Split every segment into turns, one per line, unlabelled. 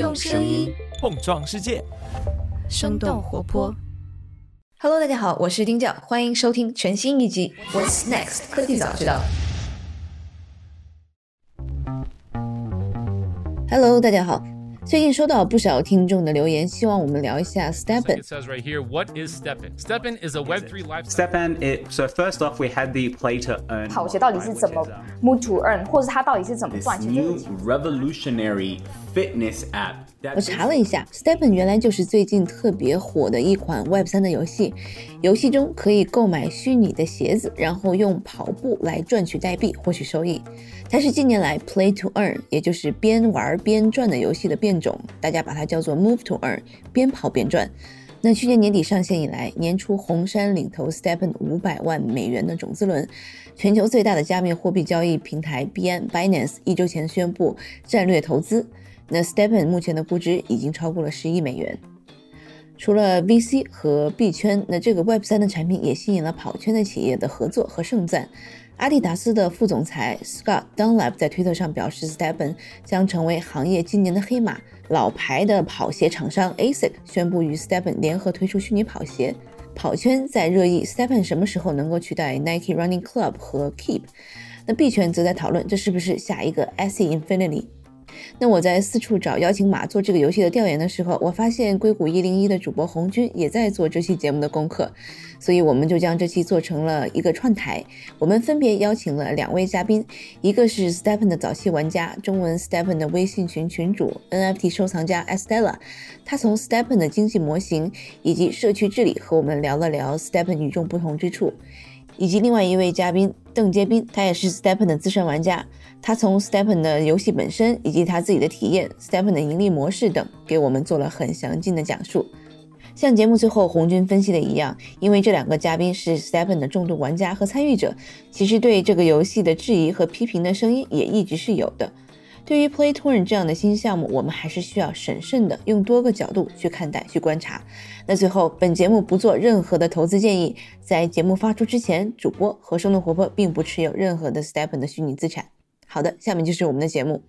用声音
碰撞世界，
生动活泼。
Hello，大家好，我是丁教，欢迎收听全新一集《What's Next 科技早知道》。Hello，大家好。最近收到不少听众的留言，希望我们聊一下 Stepen。
It says right here, what is Steppen? Steppen is a Web3 lifestyle.
Stepan, it, so first off, we had the play to earn.
跑鞋到底是怎么 move to earn，或者它到底是怎么
This
赚钱？这
new
是
revolutionary fitness app.
我查了一下，Stepen 原来就是最近特别火的一款 Web 三的游戏。游戏中可以购买虚拟的鞋子，然后用跑步来赚取代币，获取收益。它是近年来 Play to Earn，也就是边玩边赚的游戏的变种，大家把它叫做 Move to Earn，边跑边赚。那去年年底上线以来，年初红杉领投 Stepen 五百万美元的种子轮，全球最大的加密货币交易平台币安 Binance 一周前宣布战略投资。那 Stepen 目前的估值已经超过了十亿美元。除了 VC 和币圈，那这个 Web 3的产品也吸引了跑圈的企业的合作和盛赞。阿迪达斯的副总裁 Scott Dunlap 在推特上表示，Stepen 将成为行业今年的黑马。老牌的跑鞋厂商 ASIC 宣布与 Stepen 联合推出虚拟跑鞋。跑圈在热议 Stepen 什么时候能够取代 Nike Running Club 和 Keep。那币圈则在讨论这是不是下一个 SE Infinity。那我在四处找邀请码做这个游戏的调研的时候，我发现硅谷一零一的主播红军也在做这期节目的功课，所以我们就将这期做成了一个串台。我们分别邀请了两位嘉宾，一个是 Stepen 的早期玩家，中文 Stepen 的微信群群主，NFT 收藏家 Estella，他从 Stepen 的经济模型以及社区治理和我们聊了聊 Stepen 与众不同之处。以及另外一位嘉宾邓杰斌，他也是 Stepen 的资深玩家，他从 Stepen 的游戏本身以及他自己的体验、Stepen 的盈利模式等，给我们做了很详尽的讲述。像节目最后红军分析的一样，因为这两个嘉宾是 Stepen 的重度玩家和参与者，其实对这个游戏的质疑和批评的声音也一直是有的。对于 Play Turn 这样的新项目，我们还是需要审慎的用多个角度去看待、去观察。那最后，本节目不做任何的投资建议，在节目发出之前，主播和生动活泼并不持有任何的 Stepen 的虚拟资产。好的，下面就是我们的节目。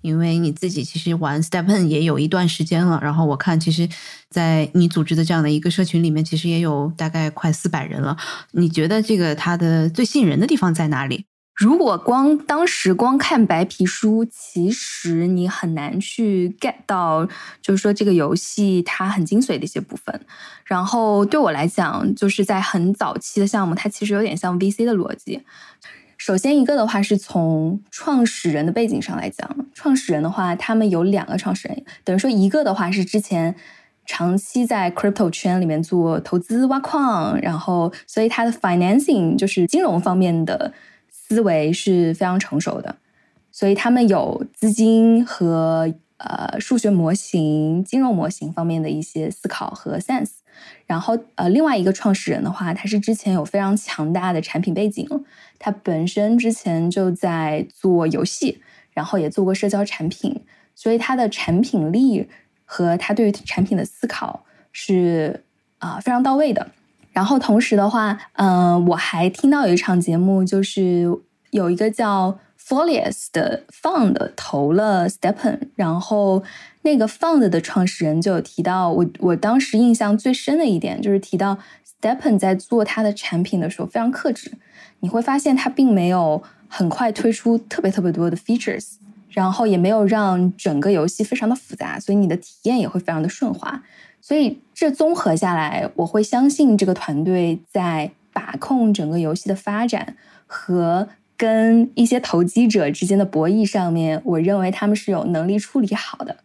因为你自己其实玩 Stepen 也有一段时间了，然后我看其实，在你组织的这样的一个社群里面，其实也有大概快四百人了。你觉得这个它的最吸引人的地方在哪里？
如果光当时光看白皮书，其实你很难去 get 到，就是说这个游戏它很精髓的一些部分。然后对我来讲，就是在很早期的项目，它其实有点像 VC 的逻辑。首先一个的话是从创始人的背景上来讲，创始人的话，他们有两个创始人，等于说一个的话是之前长期在 crypto 圈里面做投资挖矿，然后所以他的 financing 就是金融方面的思维是非常成熟的，所以他们有资金和呃数学模型、金融模型方面的一些思考和 sense。然后呃，另外一个创始人的话，他是之前有非常强大的产品背景，他本身之前就在做游戏，然后也做过社交产品，所以他的产品力和他对于产品的思考是啊、非常到位的。然后同时的话，嗯、我还听到有一场节目，就是有一个叫 Folius 的 fund 投了 Stepen，然后那个 fund 的创始人就有提到，我我当时印象最深的一点就是提到 Stepen 在做他的产品的时候非常克制，你会发现他并没有很快推出特别特别多的 features，然后也没有让整个游戏非常的复杂，所以你的体验也会非常的顺滑。所以这综合下来，我会相信这个团队在把控整个游戏的发展和跟一些投机者之间的博弈上面，我认为他们是有能力处理好的。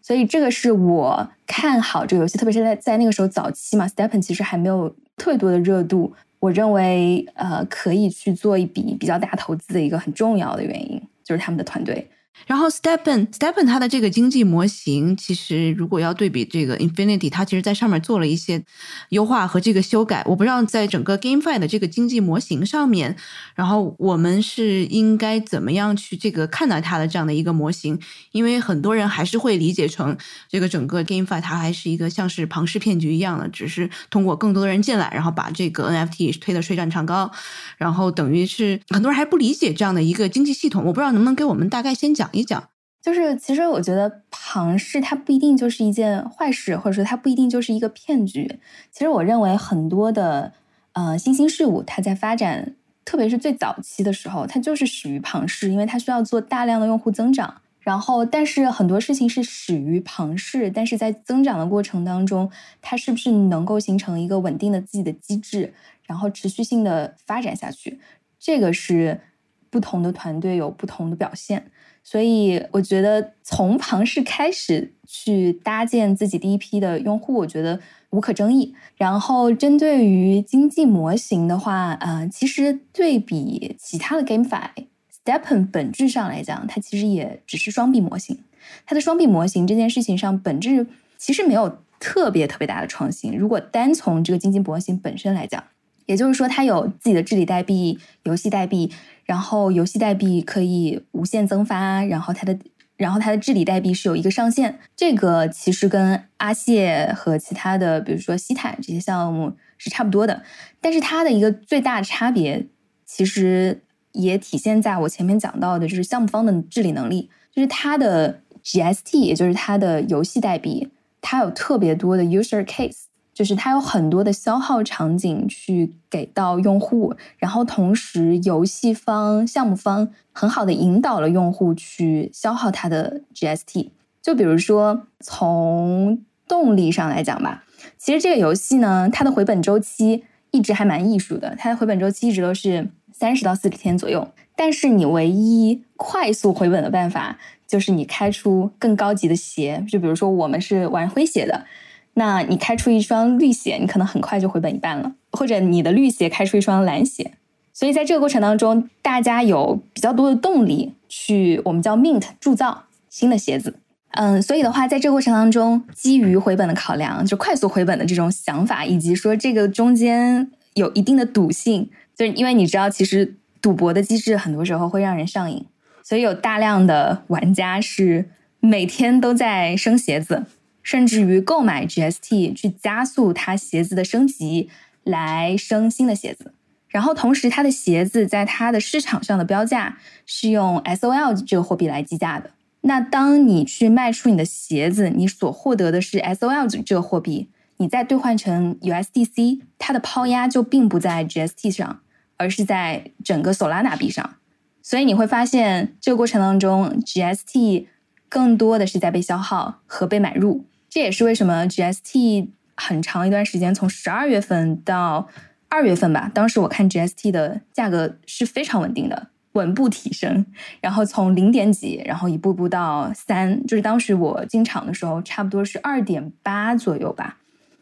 所以这个是我看好这个游戏，特别是在在那个时候早期嘛，Stepen 其实还没有特别多的热度，我认为呃可以去做一笔比较大投资的一个很重要的原因，就是他们的团队。
然后 Stepen Stepen 它的这个经济模型，其实如果要对比这个 Infinity，它其实在上面做了一些优化和这个修改。我不知道在整个 GameFi 的这个经济模型上面，然后我们是应该怎么样去这个看待它的这样的一个模型？因为很多人还是会理解成这个整个 GameFi 它还是一个像是庞氏骗局一样的，只是通过更多的人进来，然后把这个 NFT 推得水涨船高，然后等于是很多人还不理解这样的一个经济系统。我不知道能不能给我们大概先讲讲一讲。
就是其实我觉得庞氏它不一定就是一件坏事，或者说它不一定就是一个骗局。其实我认为很多的呃新兴事物，它在发展，特别是最早期的时候，它就是始于庞氏，因为它需要做大量的用户增长。然后，但是很多事情是始于庞氏，但是在增长的过程当中，它是不是能够形成一个稳定的自己的机制，然后持续性的发展下去，这个是不同的团队有不同的表现。所以，我觉得从庞氏开始去搭建自己第一批的用户，我觉得无可争议。然后，针对于经济模型的话，呃，其实对比其他的 GameFi，Stepn 本质上来讲，它其实也只是双币模型。它的双币模型这件事情上，本质其实没有特别特别大的创新。如果单从这个经济模型本身来讲，也就是说，它有自己的治理代币、游戏代币，然后游戏代币可以无限增发，然后它的然后它的治理代币是有一个上限。这个其实跟阿谢和其他的，比如说西坦这些项目是差不多的。但是它的一个最大的差别，其实。也体现在我前面讲到的，就是项目方的治理能力，就是它的 GST，也就是它的游戏代币，它有特别多的 user case，就是它有很多的消耗场景去给到用户，然后同时游戏方、项目方很好的引导了用户去消耗它的 GST。就比如说从动力上来讲吧，其实这个游戏呢，它的回本周期一直还蛮艺术的，它的回本周期一直都是。三十到四十天左右，但是你唯一快速回本的办法就是你开出更高级的鞋，就比如说我们是玩灰鞋的，那你开出一双绿鞋，你可能很快就回本一半了，或者你的绿鞋开出一双蓝鞋，所以在这个过程当中，大家有比较多的动力去我们叫 mint 铸造新的鞋子，嗯，所以的话，在这个过程当中，基于回本的考量，就快速回本的这种想法，以及说这个中间有一定的赌性。就是因为你知道，其实赌博的机制很多时候会让人上瘾，所以有大量的玩家是每天都在升鞋子，甚至于购买 GST 去加速它鞋子的升级，来升新的鞋子。然后同时，它的鞋子在它的市场上的标价是用 SOL 这个货币来计价的。那当你去卖出你的鞋子，你所获得的是 SOL 这个货币，你再兑换成 USDC，它的抛压就并不在 GST 上。而是在整个 Solana 币上，所以你会发现这个过程当中，GST 更多的是在被消耗和被买入。这也是为什么 GST 很长一段时间，从十二月份到二月份吧，当时我看 GST 的价格是非常稳定的，稳步提升，然后从零点几，然后一步步到三，就是当时我进场的时候，差不多是二点八左右吧，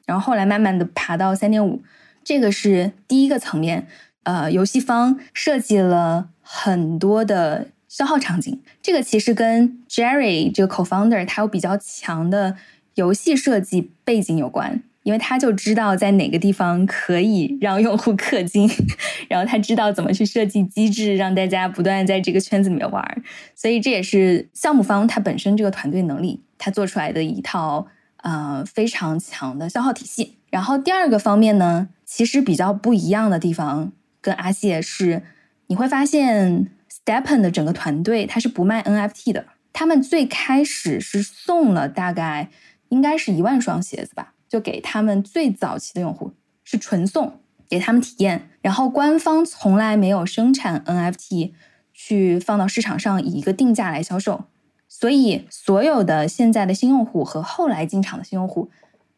然后后来慢慢的爬到三点五，这个是第一个层面。呃，游戏方设计了很多的消耗场景，这个其实跟 Jerry 这个 co-founder 他有比较强的游戏设计背景有关，因为他就知道在哪个地方可以让用户氪金，然后他知道怎么去设计机制，让大家不断在这个圈子里面玩，所以这也是项目方他本身这个团队能力，他做出来的一套呃非常强的消耗体系。然后第二个方面呢，其实比较不一样的地方。跟阿谢是，你会发现 Stepen 的整个团队他是不卖 NFT 的。他们最开始是送了大概应该是一万双鞋子吧，就给他们最早期的用户是纯送，给他们体验。然后官方从来没有生产 NFT 去放到市场上以一个定价来销售，所以所有的现在的新用户和后来进场的新用户，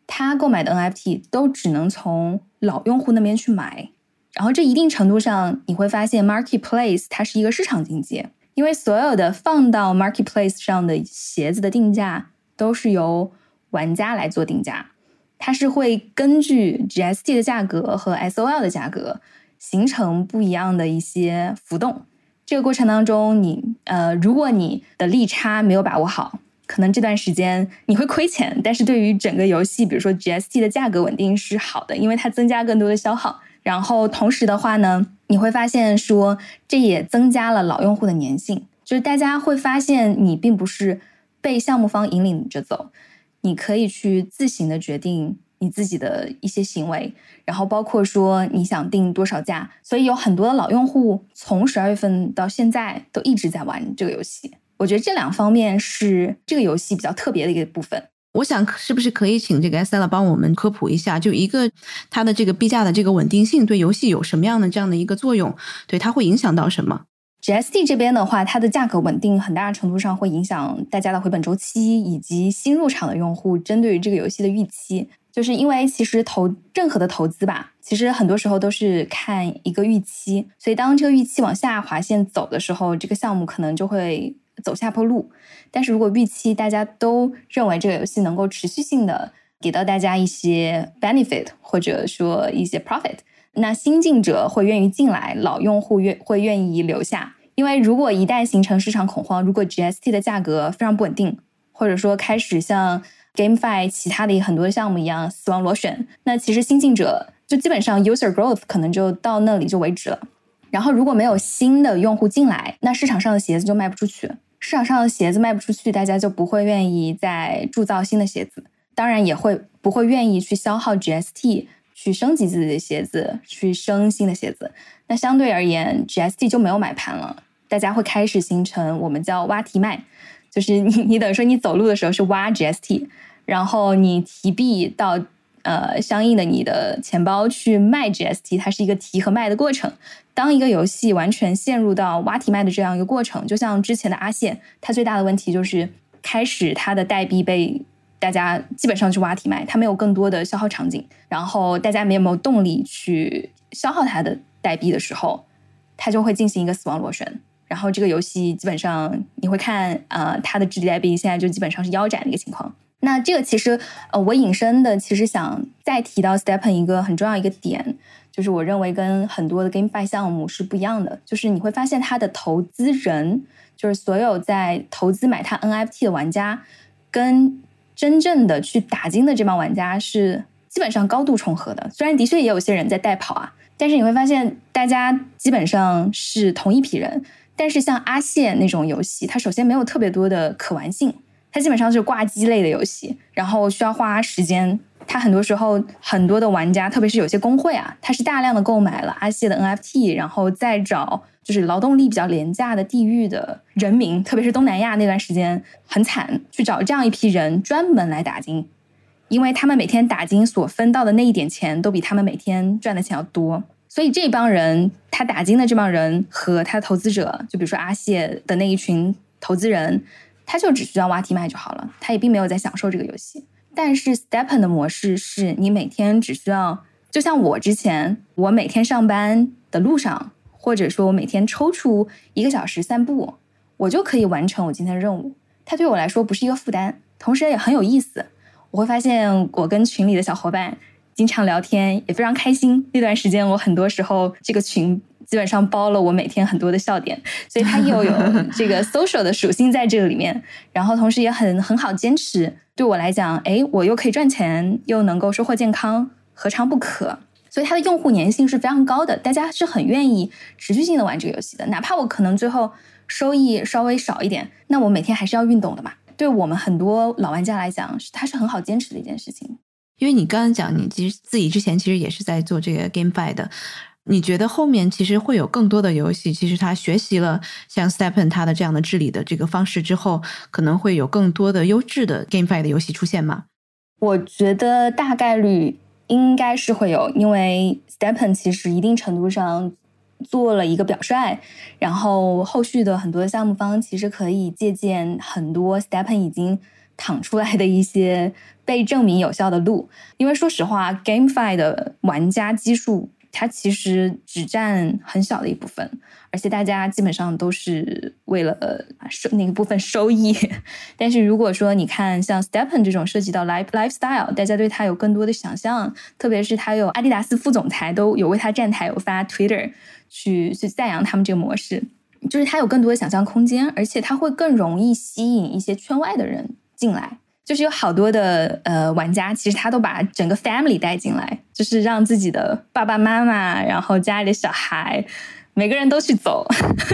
他购买的 NFT 都只能从老用户那边去买。然后这一定程度上，你会发现 marketplace 它是一个市场经济，因为所有的放到 marketplace 上的鞋子的定价都是由玩家来做定价，它是会根据 GST 的价格和 SOL 的价格形成不一样的一些浮动。这个过程当中，你呃，如果你的利差没有把握好，可能这段时间你会亏钱。但是对于整个游戏，比如说 GST 的价格稳定是好的，因为它增加更多的消耗。然后同时的话呢，你会发现说，这也增加了老用户的粘性，就是大家会发现你并不是被项目方引领着走，你可以去自行的决定你自己的一些行为，然后包括说你想定多少价，所以有很多的老用户从十二月份到现在都一直在玩这个游戏，我觉得这两方面是这个游戏比较特别的一个部分。
我想是不是可以请这个 S L 帮我们科普一下，就一个它的这个币价的这个稳定性对游戏有什么样的这样的一个作用？对它会影响到什么
？GST 这边的话，它的价格稳定很大程度上会影响大家的回本周期，以及新入场的用户针对于这个游戏的预期。就是因为其实投任何的投资吧，其实很多时候都是看一个预期，所以当这个预期往下滑线走的时候，这个项目可能就会走下坡路。但是如果预期大家都认为这个游戏能够持续性的给到大家一些 benefit，或者说一些 profit。那新进者会愿意进来，老用户愿会愿意留下，因为如果一旦形成市场恐慌，如果 GST 的价格非常不稳定，或者说开始像 GameFi 其他的很多项目一样死亡螺旋，那其实新进者就基本上 user growth 可能就到那里就为止了。然后如果没有新的用户进来，那市场上的鞋子就卖不出去，市场上的鞋子卖不出去，大家就不会愿意再铸造新的鞋子，当然也会不会愿意去消耗 GST。去升级自己的鞋子，去升新的鞋子，那相对而言，GST 就没有买盘了。大家会开始形成我们叫挖提卖，就是你你等于说你走路的时候是挖 GST，然后你提币到呃相应的你的钱包去卖 GST，它是一个提和卖的过程。当一个游戏完全陷入到挖提卖的这样一个过程，就像之前的阿谢，它最大的问题就是开始它的代币被。大家基本上去挖题卖，它没有更多的消耗场景，然后大家没有没有动力去消耗它的代币的时候，它就会进行一个死亡螺旋。然后这个游戏基本上你会看，呃，它的质地代币现在就基本上是腰斩的一个情况。那这个其实，呃，我引申的其实想再提到 Stepen 一个很重要一个点，就是我认为跟很多的 GameFi 项目是不一样的，就是你会发现它的投资人，就是所有在投资买它 NFT 的玩家，跟真正的去打金的这帮玩家是基本上高度重合的，虽然的确也有些人在代跑啊，但是你会发现大家基本上是同一批人。但是像阿谢那种游戏，它首先没有特别多的可玩性，它基本上是挂机类的游戏，然后需要花时间。它很多时候很多的玩家，特别是有些工会啊，它是大量的购买了阿谢的 NFT，然后再找。就是劳动力比较廉价的地域的人民，特别是东南亚那段时间很惨，去找这样一批人专门来打金，因为他们每天打金所分到的那一点钱，都比他们每天赚的钱要多。所以这帮人，他打金的这帮人和他的投资者，就比如说阿谢的那一群投资人，他就只需要挖题卖就好了，他也并没有在享受这个游戏。但是 Stepen 的模式是你每天只需要，就像我之前，我每天上班的路上。或者说我每天抽出一个小时散步，我就可以完成我今天的任务。它对我来说不是一个负担，同时也很有意思。我会发现我跟群里的小伙伴经常聊天，也非常开心。那段时间我很多时候这个群基本上包了我每天很多的笑点，所以它又有这个 social 的属性在这个里面。然后同时也很很好坚持。对我来讲，哎，我又可以赚钱，又能够收获健康，何尝不可？所以它的用户粘性是非常高的，大家是很愿意持续性的玩这个游戏的。哪怕我可能最后收益稍微少一点，那我每天还是要运动的嘛。对我们很多老玩家来讲，是它是很好坚持的一件事情。
因为你刚刚讲，你其实自己之前其实也是在做这个 GameFi 的，你觉得后面其实会有更多的游戏，其实它学习了像 Stepen 它的这样的治理的这个方式之后，可能会有更多的优质的 GameFi 的游戏出现吗？
我觉得大概率。应该是会有，因为 Stepen 其实一定程度上做了一个表率，然后后续的很多项目方其实可以借鉴很多 Stepen 已经躺出来的一些被证明有效的路。因为说实话，GameFi 的玩家基数。它其实只占很小的一部分，而且大家基本上都是为了收那个部分收益。但是如果说你看像 Stepen 这种涉及到 life lifestyle，大家对它有更多的想象，特别是他有阿迪达斯副总裁都有为他站台，有发 Twitter 去去赞扬他们这个模式，就是它有更多的想象空间，而且它会更容易吸引一些圈外的人进来。就是有好多的呃玩家，其实他都把整个 family 带进来，就是让自己的爸爸妈妈，然后家里的小孩，每个人都去走。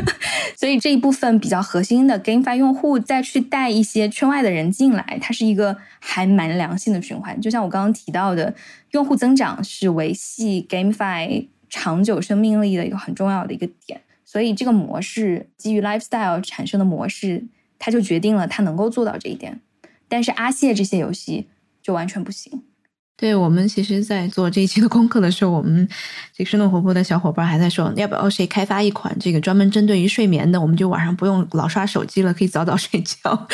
所以这一部分比较核心的 GameFi 用户再去带一些圈外的人进来，它是一个还蛮良性的循环。就像我刚刚提到的，用户增长是维系 GameFi 长久生命力的一个很重要的一个点。所以这个模式基于 lifestyle 产生的模式。它就决定了它能够做到这一点。但是阿谢这些游戏就完全不行。
对我们其实，在做这一期的功课的时候，我们这个生动活泼的小伙伴还在说，要不要谁开发一款这个专门针对于睡眠的，我们就晚上不用老刷手机了，可以早早睡觉。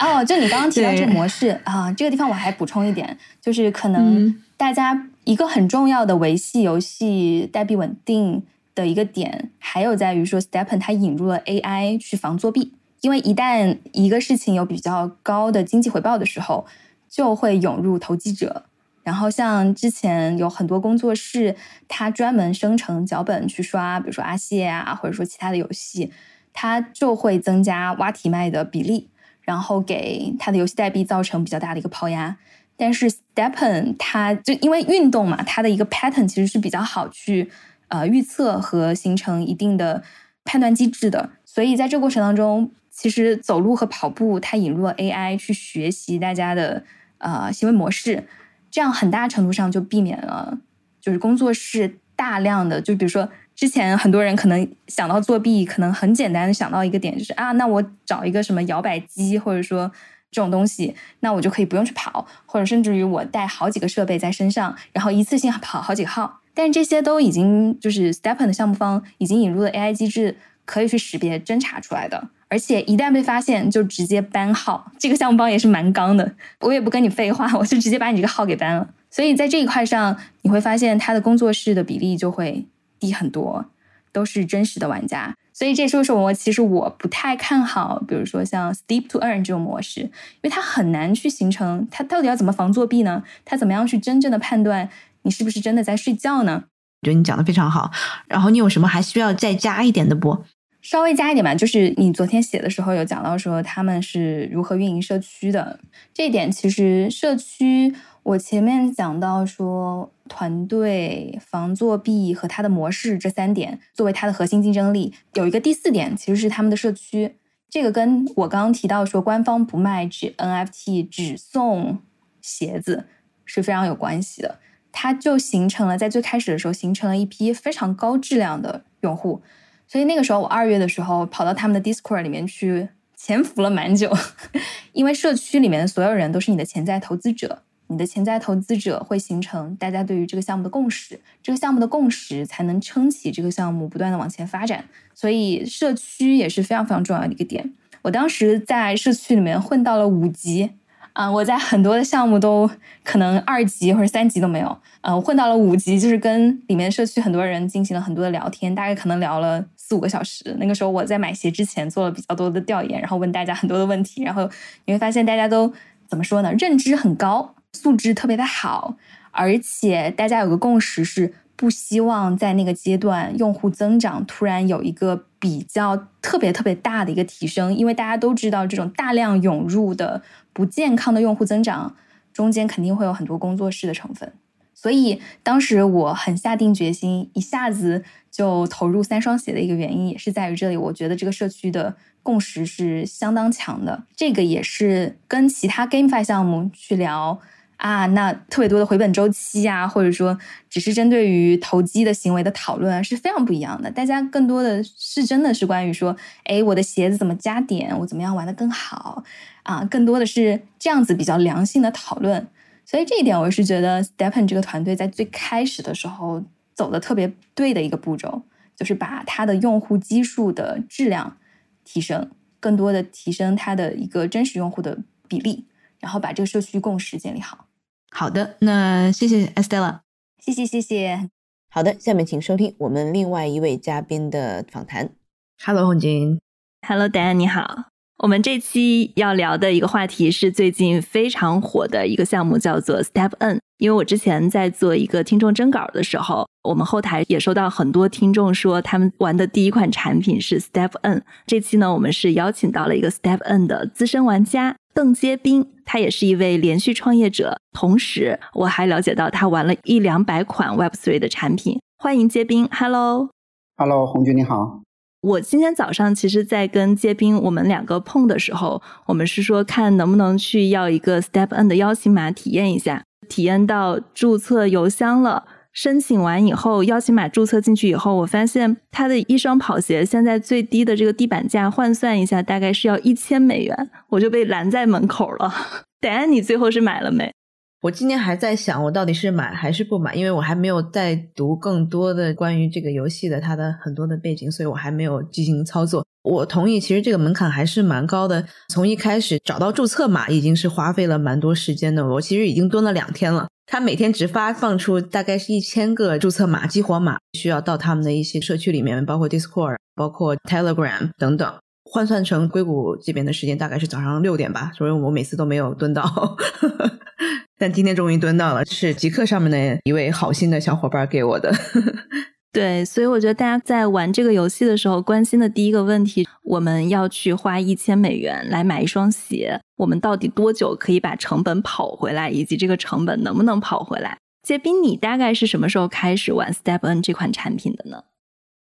哦，就你刚刚提到这个模式啊，这个地方我还补充一点，就是可能大家一个很重要的维系游戏代币稳定的一个点，还有在于说，Stepen 它引入了 AI 去防作弊，因为一旦一个事情有比较高的经济回报的时候，就会涌入投机者。然后像之前有很多工作室，它专门生成脚本去刷，比如说阿谢啊，或者说其他的游戏，它就会增加挖题卖的比例。然后给它的游戏代币造成比较大的一个抛压，但是 Stepen 它就因为运动嘛，它的一个 pattern 其实是比较好去呃预测和形成一定的判断机制的，所以在这个过程当中，其实走路和跑步它引入了 AI 去学习大家的呃行为模式，这样很大程度上就避免了就是工作室大量的就比如说。之前很多人可能想到作弊，可能很简单的想到一个点，就是啊，那我找一个什么摇摆机，或者说这种东西，那我就可以不用去跑，或者甚至于我带好几个设备在身上，然后一次性跑好几个号。但这些都已经就是 Stepen 的项目方已经引入了 AI 机制，可以去识别侦查出来的，而且一旦被发现就直接 ban 号。这个项目方也是蛮刚的，我也不跟你废话，我就直接把你这个号给 ban 了。所以在这一块上，你会发现他的工作室的比例就会。低很多，都是真实的玩家，所以这说说我其实我不太看好，比如说像 Steep to Earn 这种模式，因为它很难去形成，它到底要怎么防作弊呢？它怎么样去真正的判断你是不是真的在睡觉呢？
我觉得你讲的非常好，然后你有什么还需要再加一点的不？
稍微加一点吧，就是你昨天写的时候有讲到说他们是如何运营社区的，这一点其实社区。我前面讲到说，团队防作弊和它的模式这三点作为它的核心竞争力，有一个第四点其实是他们的社区。这个跟我刚刚提到说官方不卖只 NFT 只送鞋子是非常有关系的。它就形成了在最开始的时候形成了一批非常高质量的用户。所以那个时候我二月的时候跑到他们的 Discord 里面去潜伏了蛮久，因为社区里面的所有人都是你的潜在投资者。你的潜在投资者会形成大家对于这个项目的共识，这个项目的共识才能撑起这个项目不断的往前发展。所以社区也是非常非常重要的一个点。我当时在社区里面混到了五级，啊，我在很多的项目都可能二级或者三级都没有，呃，我混到了五级，就是跟里面社区很多人进行了很多的聊天，大概可能聊了四五个小时。那个时候我在买鞋之前做了比较多的调研，然后问大家很多的问题，然后你会发现大家都怎么说呢？认知很高。素质特别的好，而且大家有个共识是不希望在那个阶段用户增长突然有一个比较特别特别大的一个提升，因为大家都知道这种大量涌入的不健康的用户增长中间肯定会有很多工作室的成分，所以当时我很下定决心一下子就投入三双鞋的一个原因也是在于这里，我觉得这个社区的。共识是相当强的，这个也是跟其他 GameFi 项目去聊啊，那特别多的回本周期啊，或者说只是针对于投机的行为的讨论啊是非常不一样的。大家更多的是真的是关于说，哎，我的鞋子怎么加点，我怎么样玩的更好啊，更多的是这样子比较良性的讨论。所以这一点我是觉得 Stepen 这个团队在最开始的时候走的特别对的一个步骤，就是把它的用户基数的质量。提升更多的提升它的一个真实用户的比例，然后把这个社区共识建立好。
好的，那谢谢 Estella，
谢谢谢谢。
好的，下面请收听我们另外一位嘉宾的访谈。
Hello，洪金。
Hello，Dan，你好。我们这期要聊的一个话题是最近非常火的一个项目，叫做 Step N。因为我之前在做一个听众征稿的时候，我们后台也收到很多听众说他们玩的第一款产品是 Step N。这期呢，我们是邀请到了一个 Step N 的资深玩家邓接斌，他也是一位连续创业者，同时我还了解到他玩了一两百款 Web3 的产品。欢迎接斌，Hello，Hello，
红军你好。
我今天早上其实，在跟接斌我们两个碰的时候，我们是说看能不能去要一个 Step N 的邀请码体验一下。体验到注册邮箱了，申请完以后，邀请码注册进去以后，我发现它的一双跑鞋现在最低的这个地板价换算一下，大概是要一千美元，我就被拦在门口了。戴安，你最后是买了没？
我今天还在想，我到底是买还是不买，因为我还没有再读更多的关于这个游戏的它的很多的背景，所以我还没有进行操作。我同意，其实这个门槛还是蛮高的。从一开始找到注册码已经是花费了蛮多时间的，我其实已经蹲了两天了。他每天只发放出大概是一千个注册码、激活码，需要到他们的一些社区里面，包括 Discord、包括 Telegram 等等，换算成硅谷这边的时间大概是早上六点吧，所以我每次都没有蹲到。但今天终于蹲到了，是极客上面的一位好心的小伙伴给我的。
对，所以我觉得大家在玩这个游戏的时候，关心的第一个问题，我们要去花一千美元来买一双鞋，我们到底多久可以把成本跑回来，以及这个成本能不能跑回来？杰斌，你大概是什么时候开始玩 Step N 这款产品的呢？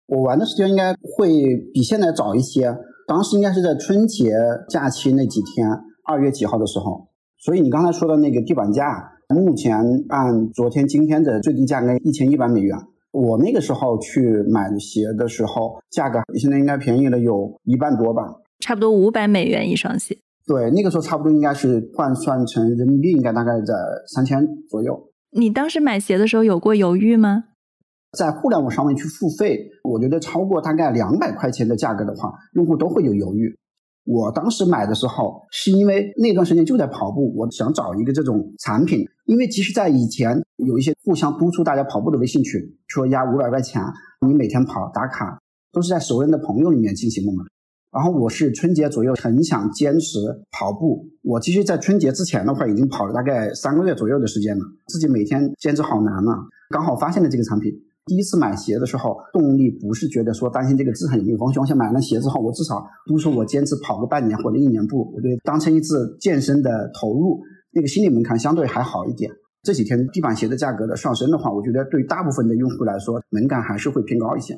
我玩的时间应该会比现在早一些，当时应该是在春节假期那几天，二月几号的时候。所以你刚才说的那个地板价，目前按昨天、今天的最低价格一千一百美元。我那个时候去买鞋的时候，价格现在应该便宜了有一半多吧，
差不多五百美元一双鞋。
对，那个时候差不多应该是换算成人民币，应该大概在三千左右。
你当时买鞋的时候有过犹豫吗？
在互联网上面去付费，我觉得超过大概两百块钱的价格的话，用户都会有犹豫。我当时买的时候，是因为那段时间就在跑步，我想找一个这种产品。因为其实，在以前有一些互相督促大家跑步的微信群，说压五百块钱，你每天跑打卡，都是在熟人的朋友里面进行的嘛。然后我是春节左右很想坚持跑步，我其实，在春节之前的话，已经跑了大概三个月左右的时间了，自己每天坚持好难啊，刚好发现了这个产品。第一次买鞋的时候，动力不是觉得说担心这个质很有风险。我想买了鞋之后，我至少督促我坚持跑个半年或者一年步，我觉得当成一次健身的投入，那个心理门槛相对还好一点。这几天地板鞋的价格的上升的话，我觉得对大部分的用户来说，门槛还是会偏高一些。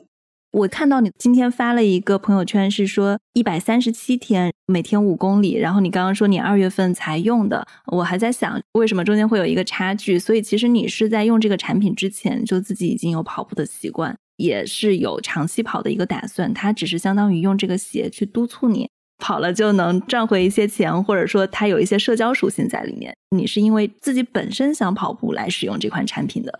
我看到你今天发了一个朋友圈，是说一百三十七天，每天五公里。然后你刚刚说你二月份才用的，我还在想为什么中间会有一个差距。所以其实你是在用这个产品之前就自己已经有跑步的习惯，也是有长期跑的一个打算。它只是相当于用这个鞋去督促你跑了就能赚回一些钱，或者说它有一些社交属性在里面。你是因为自己本身想跑步来使用这款产品的？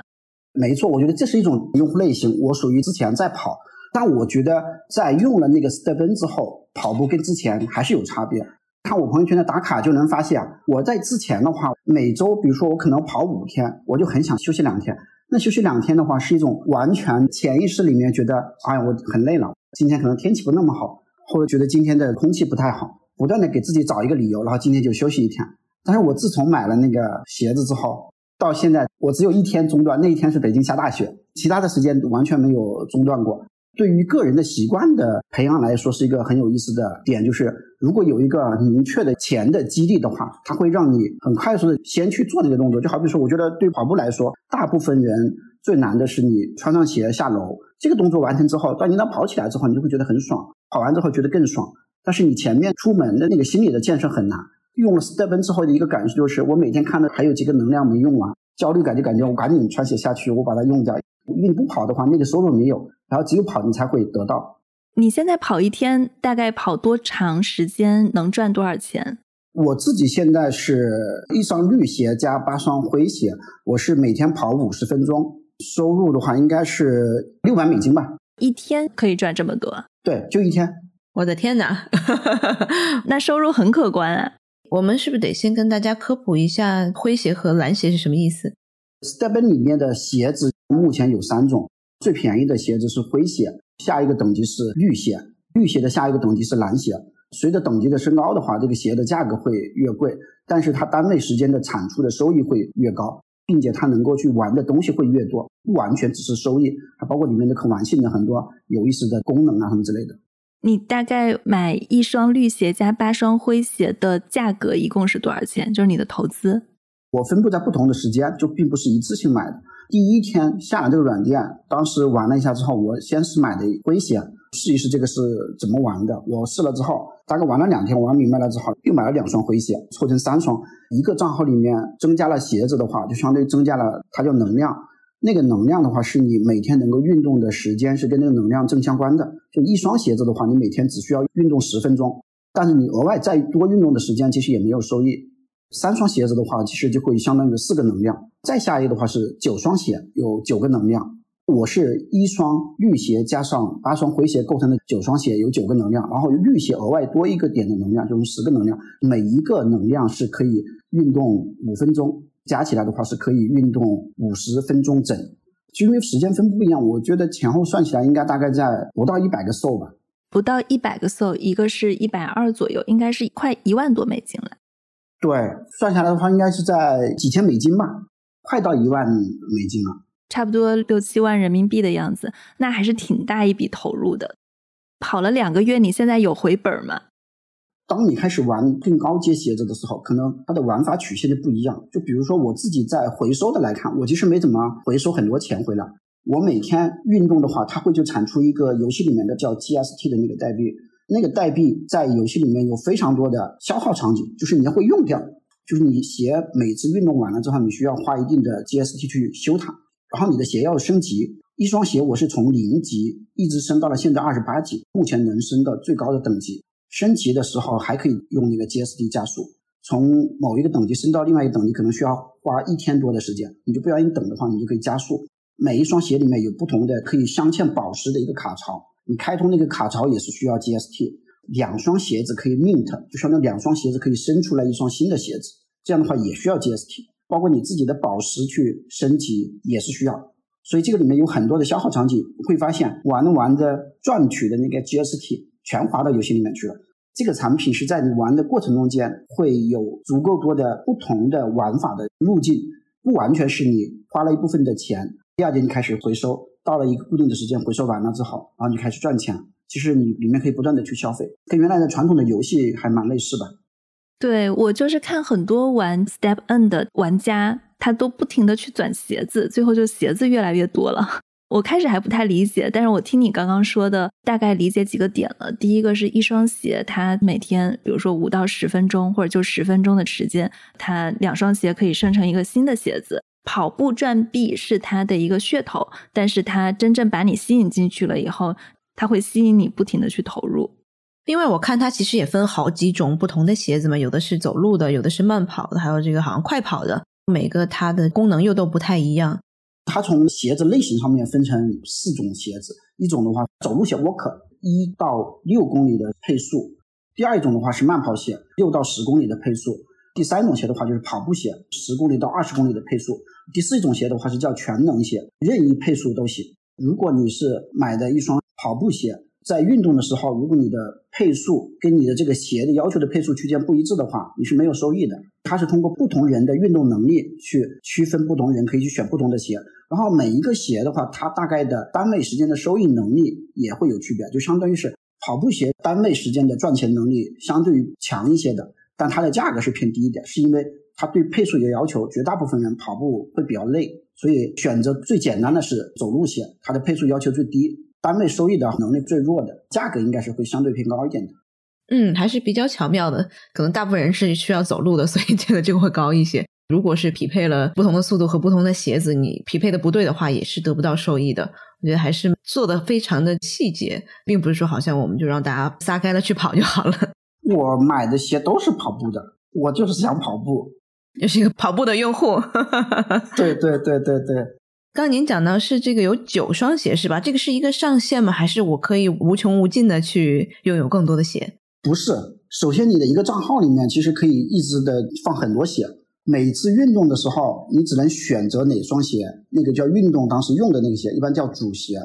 没错，我觉得这是一种用户类型。我属于之前在跑。但我觉得，在用了那个 Step 之后，跑步跟之前还是有差别。看我朋友圈的打卡就能发现，我在之前的话，每周比如说我可能跑五天，我就很想休息两天。那休息两天的话，是一种完全潜意识里面觉得，哎呀，我很累了，今天可能天气不那么好，或者觉得今天的空气不太好，不断的给自己找一个理由，然后今天就休息一天。但是我自从买了那个鞋子之后，到现在我只有一天中断，那一天是北京下大雪，其他的时间完全没有中断过。对于个人的习惯的培养来说，是一个很有意思的点，就是如果有一个明确的钱的激励的话，它会让你很快速的先去做那个动作。就好比说，我觉得对跑步来说，大部分人最难的是你穿上鞋下楼这个动作完成之后，当你能跑起来之后，你就会觉得很爽，跑完之后觉得更爽。但是你前面出门的那个心理的建设很难。用了 Step N 之后的一个感受就是，我每天看到还有几个能量没用完，焦虑感就感觉我赶紧穿鞋下去，我把它用掉。因为你不跑的话，那个收入没有。然后只有跑，你才会得到。
你现在跑一天大概跑多长时间，能赚多少钱？
我自己现在是一双绿鞋加八双灰鞋，我是每天跑五十分钟，收入的话应该是六百美金吧。
一天可以赚这么多？
对，就一天。
我的天哪，
那收入很可观啊！
我们是不是得先跟大家科普一下灰鞋和蓝鞋是什么意思
？Stepn 里面的鞋子目前有三种。最便宜的鞋子是灰鞋，下一个等级是绿鞋，绿鞋的下一个等级是蓝鞋。随着等级的升高的话，这个鞋的价格会越贵，但是它单位时间的产出的收益会越高，并且它能够去玩的东西会越多，不完全只是收益，还包括里面的可玩性的很多有意思的功能啊什么之类的。
你大概买一双绿鞋加八双灰鞋的价格一共是多少钱？就是你的投资？
我分布在不同的时间，就并不是一次性买的。第一天下了这个软件，当时玩了一下之后，我先是买的灰鞋，试一试这个是怎么玩的。我试了之后，大概玩了两天，玩明白了之后，又买了两双灰鞋，凑成三双。一个账号里面增加了鞋子的话，就相当于增加了它叫能量。那个能量的话，是你每天能够运动的时间是跟那个能量正相关的。就一双鞋子的话，你每天只需要运动十分钟，但是你额外再多运动的时间，其实也没有收益。三双鞋子的话，其实就会相当于四个能量。再下一个的话是九双鞋，有九个能量。我是一双绿鞋加上八双灰鞋构成的九双鞋，有九个能量。然后绿鞋额外多一个点的能量，就是十个能量。每一个能量是可以运动五分钟，加起来的话是可以运动五十分钟整。就因为时间分布不一样，我觉得前后算起来应该大概在不到一百个 SO 吧。
不到一百个 SO，一个是一百二左右，应该是快一万多美金了。
对，算下来的话，应该是在几千美金吧，快到一万美金了，
差不多六七万人民币的样子，那还是挺大一笔投入的。跑了两个月，你现在有回本吗？
当你开始玩更高阶鞋子的时候，可能它的玩法曲线就不一样。就比如说我自己在回收的来看，我其实没怎么回收很多钱回来。我每天运动的话，它会就产出一个游戏里面的叫 GST 的那个代币。那个代币在游戏里面有非常多的消耗场景，就是你会用掉，就是你鞋每次运动完了之后，你需要花一定的 GST 去修它，然后你的鞋要升级，一双鞋我是从零级一直升到了现在二十八级，目前能升到最高的等级，升级的时候还可以用那个 GST 加速，从某一个等级升到另外一个等级可能需要花一天多的时间，你就不愿意等的话，你就可以加速。每一双鞋里面有不同的可以镶嵌宝石的一个卡槽。你开通那个卡槽也是需要 GST，两双鞋子可以 mint，就相当于两双鞋子可以生出来一双新的鞋子，这样的话也需要 GST，包括你自己的宝石去升级也是需要，所以这个里面有很多的消耗场景，会发现玩着玩着赚取的那个 GST 全划到游戏里面去了。这个产品是在你玩的过程中间会有足够多的不同的玩法的路径，不完全是你花了一部分的钱，第二天你开始回收。到了一个固定的时间回收完了之后，然后你开始赚钱。其实你里面可以不断的去消费，跟原来的传统的游戏还蛮类似的。
对我就是看很多玩 Step N 的玩家，他都不停的去转鞋子，最后就鞋子越来越多了。我开始还不太理解，但是我听你刚刚说的，大概理解几个点了。第一个是一双鞋，它每天比如说五到十分钟，或者就十分钟的时间，它两双鞋可以生成一个新的鞋子。跑步赚币是它的一个噱头，但是它真正把你吸引进去了以后，它会吸引你不停的去投入。
另外，我看它其实也分好几种不同的鞋子嘛，有的是走路的，有的是慢跑的，还有这个好像快跑的，每个它的功能又都不太一样。
它从鞋子类型上面分成四种鞋子，一种的话走路鞋 walk 一到六公里的配速，第二种的话是慢跑鞋六到十公里的配速。第三种鞋的话就是跑步鞋，十公里到二十公里的配速。第四种鞋的话是叫全能鞋，任意配速都行。如果你是买的一双跑步鞋，在运动的时候，如果你的配速跟你的这个鞋的要求的配速区间不一致的话，你是没有收益的。它是通过不同人的运动能力去区分不同人，可以去选不同的鞋。然后每一个鞋的话，它大概的单位时间的收益能力也会有区别，就相当于是跑步鞋单位时间的赚钱能力相对于强一些的。但它的价格是偏低一点，是因为它对配速有要求，绝大部分人跑步会比较累，所以选择最简单的是走路鞋，它的配速要求最低，单位收益的能力最弱的，价格应该是会相对偏高一点的。
嗯，还是比较巧妙的，可能大部分人是需要走路的，所以这个就会高一些。如果是匹配了不同的速度和不同的鞋子，你匹配的不对的话，也是得不到收益的。我觉得还是做的非常的细节，并不是说好像我们就让大家撒开了去跑就好了。
我买的鞋都是跑步的，我就是想跑步，
又是一个跑步的用户。
对对对对对。
刚您讲到是这个有九双鞋是吧？这个是一个上限吗？还是我可以无穷无尽的去拥有更多的鞋？
不是，首先你的一个账号里面其实可以一直的放很多鞋，每次运动的时候你只能选择哪双鞋，那个叫运动当时用的那个鞋，一般叫主鞋。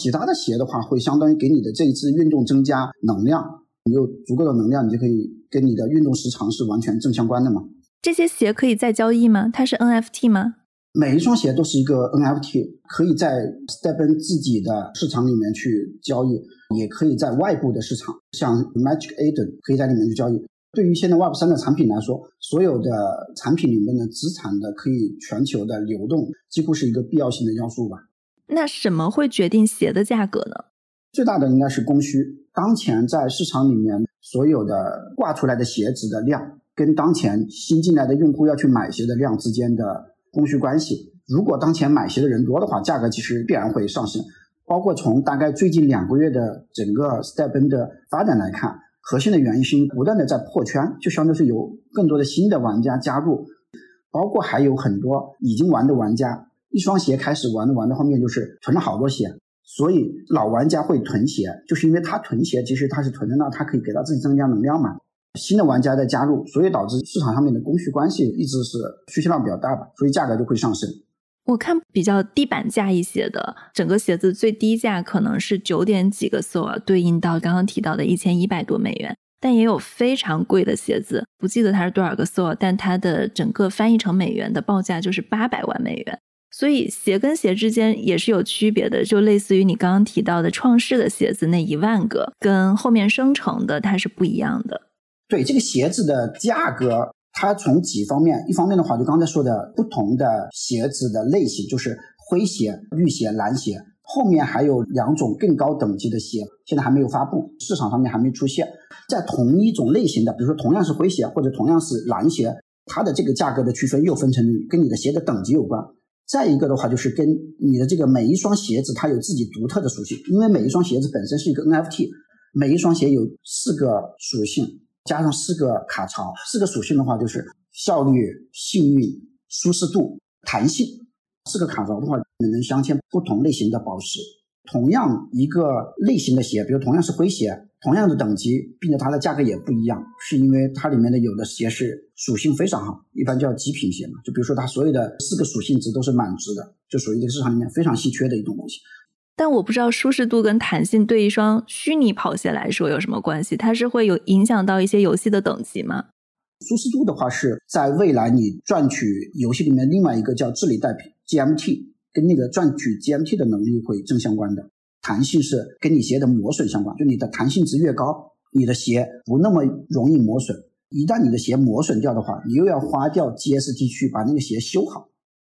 其他的鞋的话，会相当于给你的这一次运动增加能量。你有足够的能量，你就可以跟你的运动时长是完全正相关的嘛？
这些鞋可以再交易吗？它是 NFT 吗？
每一双鞋都是一个 NFT，可以在 Stepen 自己的市场里面去交易，也可以在外部的市场，像 Magic Eden 可以在里面去交易。对于现在 Web 三的产品来说，所有的产品里面的资产的可以全球的流动，几乎是一个必要性的要素吧？
那什么会决定鞋的价格呢？
最大的应该是供需。当前在市场里面所有的挂出来的鞋子的量，跟当前新进来的用户要去买鞋的量之间的供需关系，如果当前买鞋的人多的话，价格其实必然会上升。包括从大概最近两个月的整个 Step N 的发展来看，核心的原因是因为不断的在破圈，就相当于是有更多的新的玩家加入，包括还有很多已经玩的玩家，一双鞋开始玩的玩到后面就是囤了好多鞋，所以老玩家会囤鞋，就是因为他囤鞋，其实他是囤的那他可以给他自己增加能量嘛。新的玩家在加入，所以导致市场上面的供需关系一直是需求量比较大吧，所以价格就会上升。
我看比较地板价一些的，整个鞋子最低价可能是九点几个 s o 对应到刚刚提到的一千一百多美元。但也有非常贵的鞋子，不记得它是多少个 s o 但它的整个翻译成美元的报价就是八百万美元。所以鞋跟鞋之间也是有区别的，就类似于你刚刚提到的创世的鞋子那一万个，跟后面生成的它是不一样的。
对这个鞋子的价格。它从几方面，一方面的话，就刚才说的不同的鞋子的类型，就是灰鞋、绿鞋、蓝鞋，后面还有两种更高等级的鞋，现在还没有发布，市场上面还没出现。在同一种类型的，比如说同样是灰鞋或者同样是蓝鞋，它的这个价格的区分又分成跟你的鞋的等级有关。再一个的话，就是跟你的这个每一双鞋子它有自己独特的属性，因为每一双鞋子本身是一个 NFT，每一双鞋有四个属性。加上四个卡槽，四个属性的话就是效率、幸运、舒适度、弹性。四个卡槽的话，你能镶嵌不同类型的宝石。同样一个类型的鞋，比如同样是灰鞋，同样的等级，并且它的价格也不一样，是因为它里面的有的鞋是属性非常好，一般叫极品鞋嘛。就比如说它所有的四个属性值都是满值的，就属于这个市场里面非常稀缺的一种东西。
但我不知道舒适度跟弹性对一双虚拟跑鞋来说有什么关系？它是会有影响到一些游戏的等级吗？
舒适度的话是在未来你赚取游戏里面另外一个叫治理代币 GMT，跟那个赚取 GMT 的能力会正相关的。弹性是跟你鞋的磨损相关，就你的弹性值越高，你的鞋不那么容易磨损。一旦你的鞋磨损掉的话，你又要花掉 GST 去把那个鞋修好。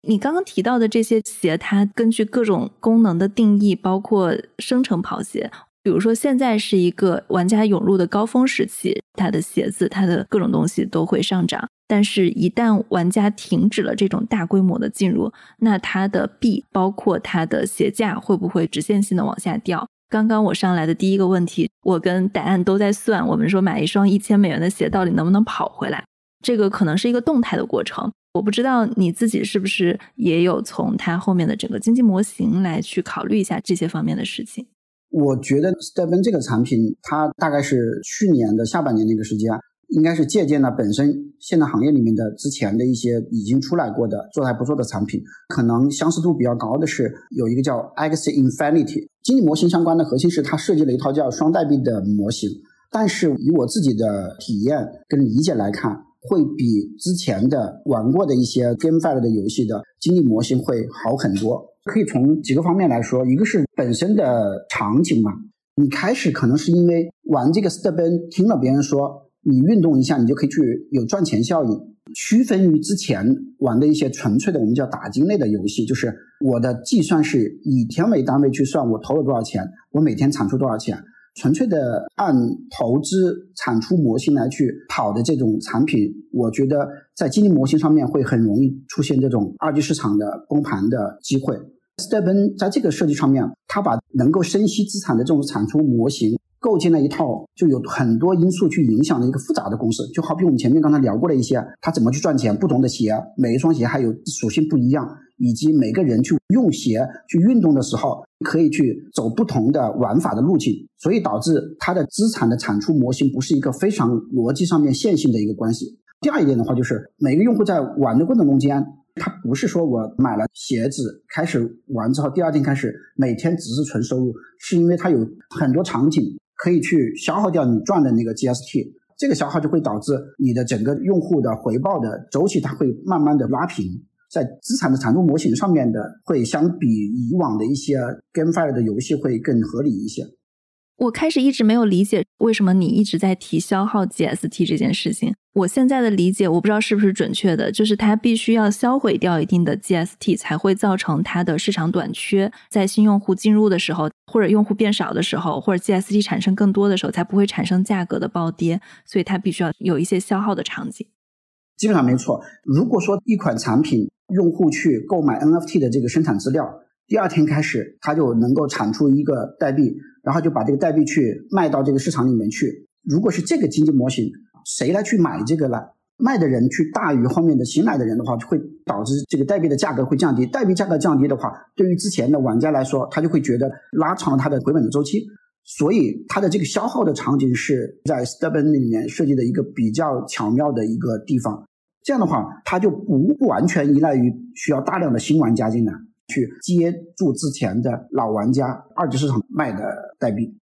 你刚刚提到的这些鞋，它根据各种功能的定义，包括生成跑鞋。比如说，现在是一个玩家涌入的高峰时期，它的鞋子、它的各种东西都会上涨。但是，一旦玩家停止了这种大规模的进入，那它的币，包括它的鞋价，会不会直线性的往下掉？刚刚我上来的第一个问题，我跟答案都在算，我们说买一双一千美元的鞋，到底能不能跑回来？这个可能是一个动态的过程。我不知道你自己是不是也有从它后面的整个经济模型来去考虑一下这些方面的事情。
我觉得 Stepen 这个产品，它大概是去年的下半年那个时间，应该是借鉴了本身现在行业里面的之前的一些已经出来过的做的还不错的产品。可能相似度比较高的是有一个叫 X Infinity 经济模型相关的核心是它设计了一套叫双代币的模型，但是以我自己的体验跟理解来看。会比之前的玩过的一些 GameFi 的游戏的经济模型会好很多。可以从几个方面来说，一个是本身的场景嘛，你开始可能是因为玩这个 Step N 听了别人说你运动一下，你就可以去有赚钱效应，区分于之前玩的一些纯粹的我们叫打金类的游戏，就是我的计算是以天为单位去算我投了多少钱，我每天产出多少钱。纯粹的按投资产出模型来去跑的这种产品，我觉得在经济模型上面会很容易出现这种二级市场的崩盘的机会。Stepen 在这个设计上面，他把能够生息资产的这种产出模型。构建了一套就有很多因素去影响的一个复杂的公式，就好比我们前面刚才聊过的一些，他怎么去赚钱，不同的鞋，每一双鞋还有属性不一样，以及每个人去用鞋去运动的时候，可以去走不同的玩法的路径，所以导致它的资产的产出模型不是一个非常逻辑上面线性的一个关系。第二一点的话，就是每个用户在玩的过程中间，他不是说我买了鞋子开始玩之后，第二天开始每天只是纯收入，是因为它有很多场景。可以去消耗掉你赚的那个 GST，这个消耗就会导致你的整个用户的回报的周期，它会慢慢的拉平，在资产的产出模型上面的，会相比以往的一些 GameFi 的游戏会更合理一些。
我开始一直没有理解为什么你一直在提消耗 GST 这件事情。我现在的理解，我不知道是不是准确的，就是它必须要销毁掉一定的 GST，才会造成它的市场短缺。在新用户进入的时候，或者用户变少的时候，或者 GST 产生更多的时候，才不会产生价格的暴跌。所以它必须要有一些消耗的场景。
基本上没错。如果说一款产品用户去购买 NFT 的这个生产资料，第二天开始他就能够产出一个代币，然后就把这个代币去卖到这个市场里面去。如果是这个经济模型，谁来去买这个呢？卖的人去大于后面的新来的人的话，就会导致这个代币的价格会降低。代币价格降低的话，对于之前的玩家来说，他就会觉得拉长了他的回本的周期。所以它的这个消耗的场景是在 Stepn 里面设计的一个比较巧妙的一个地方。这样的话，它就不完全依赖于需要大量的新玩家进来去接住之前的老玩家二级市场卖的代币。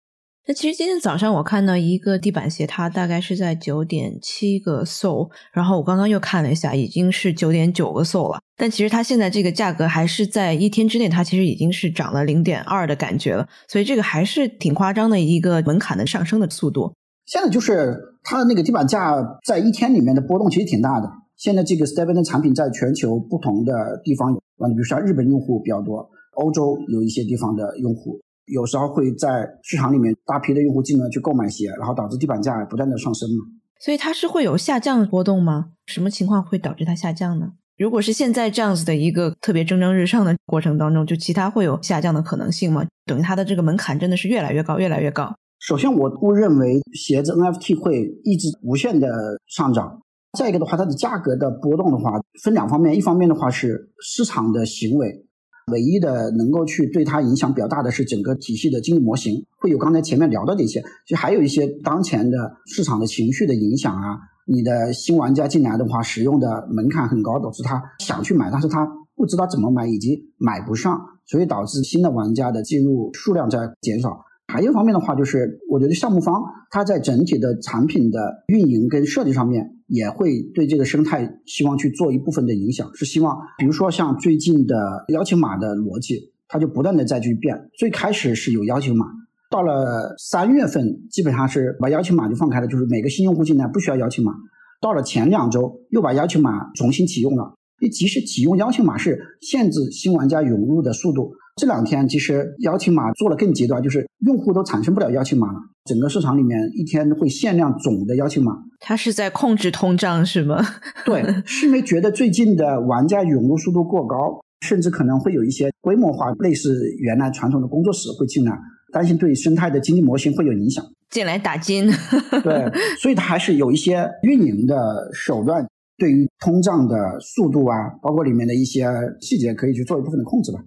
那其实今天早上我看到一个地板鞋，它大概是在九点七个 SO，然后我刚刚又看了一下，已经是九点九个 SO 了。但其实它现在这个价格还是在一天之内，它其实已经是涨了零点二的感觉了。所以这个还是挺夸张的一个门槛的上升的速度。
现在就是它的那个地板价在一天里面的波动其实挺大的。现在这个 Stepn 的产品在全球不同的地方有，比如说日本用户比较多，欧洲有一些地方的用户。有时候会在市场里面大批的用户进来去购买鞋，然后导致地板价不断的上升嘛。
所以它是会有下降的波动吗？什么情况会导致它下降呢？如果是现在这样子的一个特别蒸蒸日上的过程当中，就其他会有下降的可能性吗？等于它的这个门槛真的是越来越高，越来越高。
首先，我不认为鞋子 NFT 会一直无限的上涨。再一个的话，它的价格的波动的话，分两方面，一方面的话是市场的行为。唯一的能够去对它影响比较大的是整个体系的经济模型，会有刚才前面聊到的一些，其实还有一些当前的市场的情绪的影响啊。你的新玩家进来的话，使用的门槛很高，导致他想去买，但是他不知道怎么买，以及买不上，所以导致新的玩家的进入数量在减少。还有一方面的话，就是我觉得项目方他在整体的产品的运营跟设计上面，也会对这个生态希望去做一部分的影响，是希望，比如说像最近的邀请码的逻辑，它就不断的在去变。最开始是有邀请码，到了三月份基本上是把邀请码就放开了，就是每个新用户进来不需要邀请码。到了前两周又把邀请码重新启用了，你即使启用邀请码是限制新玩家涌入的速度。这两天其实邀请码做了更极端，就是用户都产生不了邀请码了。整个市场里面一天会限量总的邀请码，
它是在控制通胀是吗？
对，是因为觉得最近的玩家涌入速度过高，甚至可能会有一些规模化类似原来传统的工作室会进来，担心对生态的经济模型会有影响，
进来打金。
对，所以它还是有一些运营的手段，对于通胀的速度啊，包括里面的一些细节，可以去做一部分的控制吧。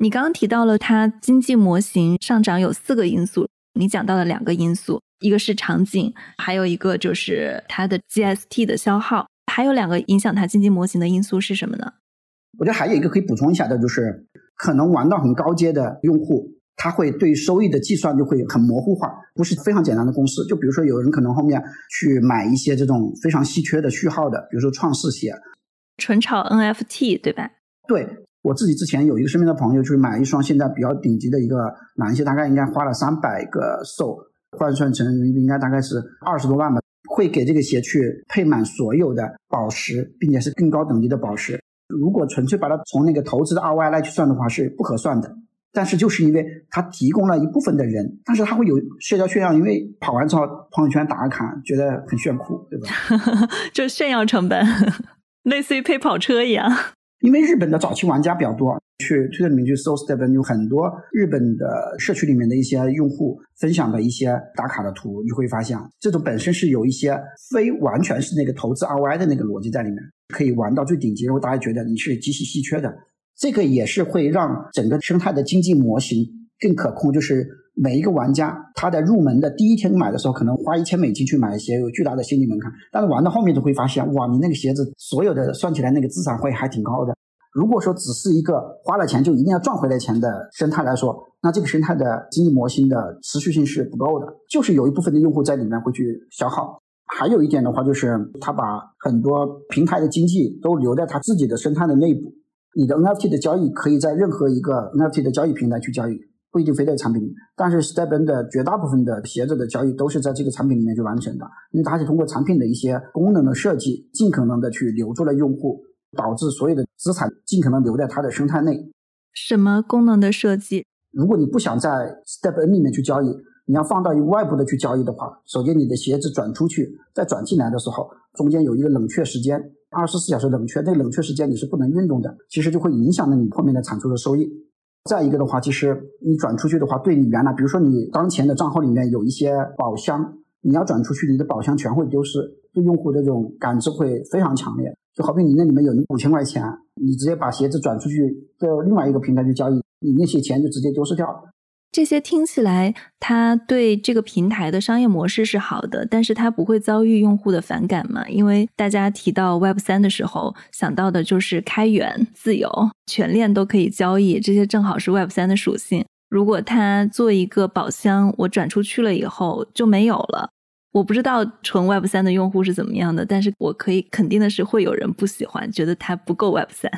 你刚刚提到了它经济模型上涨有四个因素，你讲到了两个因素，一个是场景，还有一个就是它的 GST 的消耗，还有两个影响它经济模型的因素是什么呢？
我觉得还有一个可以补充一下的，就是可能玩到很高阶的用户，他会对收益的计算就会很模糊化，不是非常简单的公式。就比如说有人可能后面去买一些这种非常稀缺的序号的，比如说创世鞋，
纯炒 NFT 对吧？
对。我自己之前有一个身边的朋友，就是买一双现在比较顶级的一个男鞋，大概应该花了三百个 SO，换算成人民币应该大概是二十多万吧。会给这个鞋去配满所有的宝石，并且是更高等级的宝石。如果纯粹把它从那个投资的 ROI 来去算的话，是不合算的。但是就是因为它提供了一部分的人，但是它会有社交炫耀，因为跑完之后朋友圈打个卡，觉得很炫酷，对吧？
就炫耀成本，类似于配跑车一样。
因为日本的早期玩家比较多，去推特里面去搜 Stepn，有很多日本的社区里面的一些用户分享的一些打卡的图，你会发现这种本身是有一些非完全是那个投资 ROI 的那个逻辑在里面，可以玩到最顶级，然后大家觉得你是极其稀缺的，这个也是会让整个生态的经济模型更可控，就是。每一个玩家，他在入门的第一天买的时候，可能花一千美金去买鞋，有巨大的心理门槛。但是玩到后面就会发现，哇，你那个鞋子所有的算起来，那个资产会还挺高的。如果说只是一个花了钱就一定要赚回来钱的生态来说，那这个生态的经济模型的持续性是不够的。就是有一部分的用户在里面会去消耗。还有一点的话，就是他把很多平台的经济都留在他自己的生态的内部。你的 NFT 的交易可以在任何一个 NFT 的交易平台去交易。不一定非在产品里，但是 Stepn 的绝大部分的鞋子的交易都是在这个产品里面去完成的，因为它是通过产品的一些功能的设计，尽可能的去留住了用户，导致所有的资产尽可能留在它的生态内。
什么功能的设计？
如果你不想在 Stepn 里面去交易，你要放到一个外部的去交易的话，首先你的鞋子转出去，再转进来的时候，中间有一个冷却时间，二十四小时冷却，这个冷却时间你是不能运动的，其实就会影响了你后面的产出的收益。再一个的话，其实你转出去的话，对你原来，比如说你当前的账号里面有一些宝箱，你要转出去，你的宝箱全会丢失，对用户这种感知会非常强烈。就好比你那里面有五千块钱，你直接把鞋子转出去到另外一个平台去交易，你那些钱就直接丢失掉了。
这些听起来，它对这个平台的商业模式是好的，但是它不会遭遇用户的反感嘛？因为大家提到 Web 三的时候，想到的就是开源、自由、全链都可以交易，这些正好是 Web 三的属性。如果它做一个宝箱，我转出去了以后就没有了。我不知道纯 Web 三的用户是怎么样的，但是我可以肯定的是，会有人不喜欢，觉得它不够 Web 三。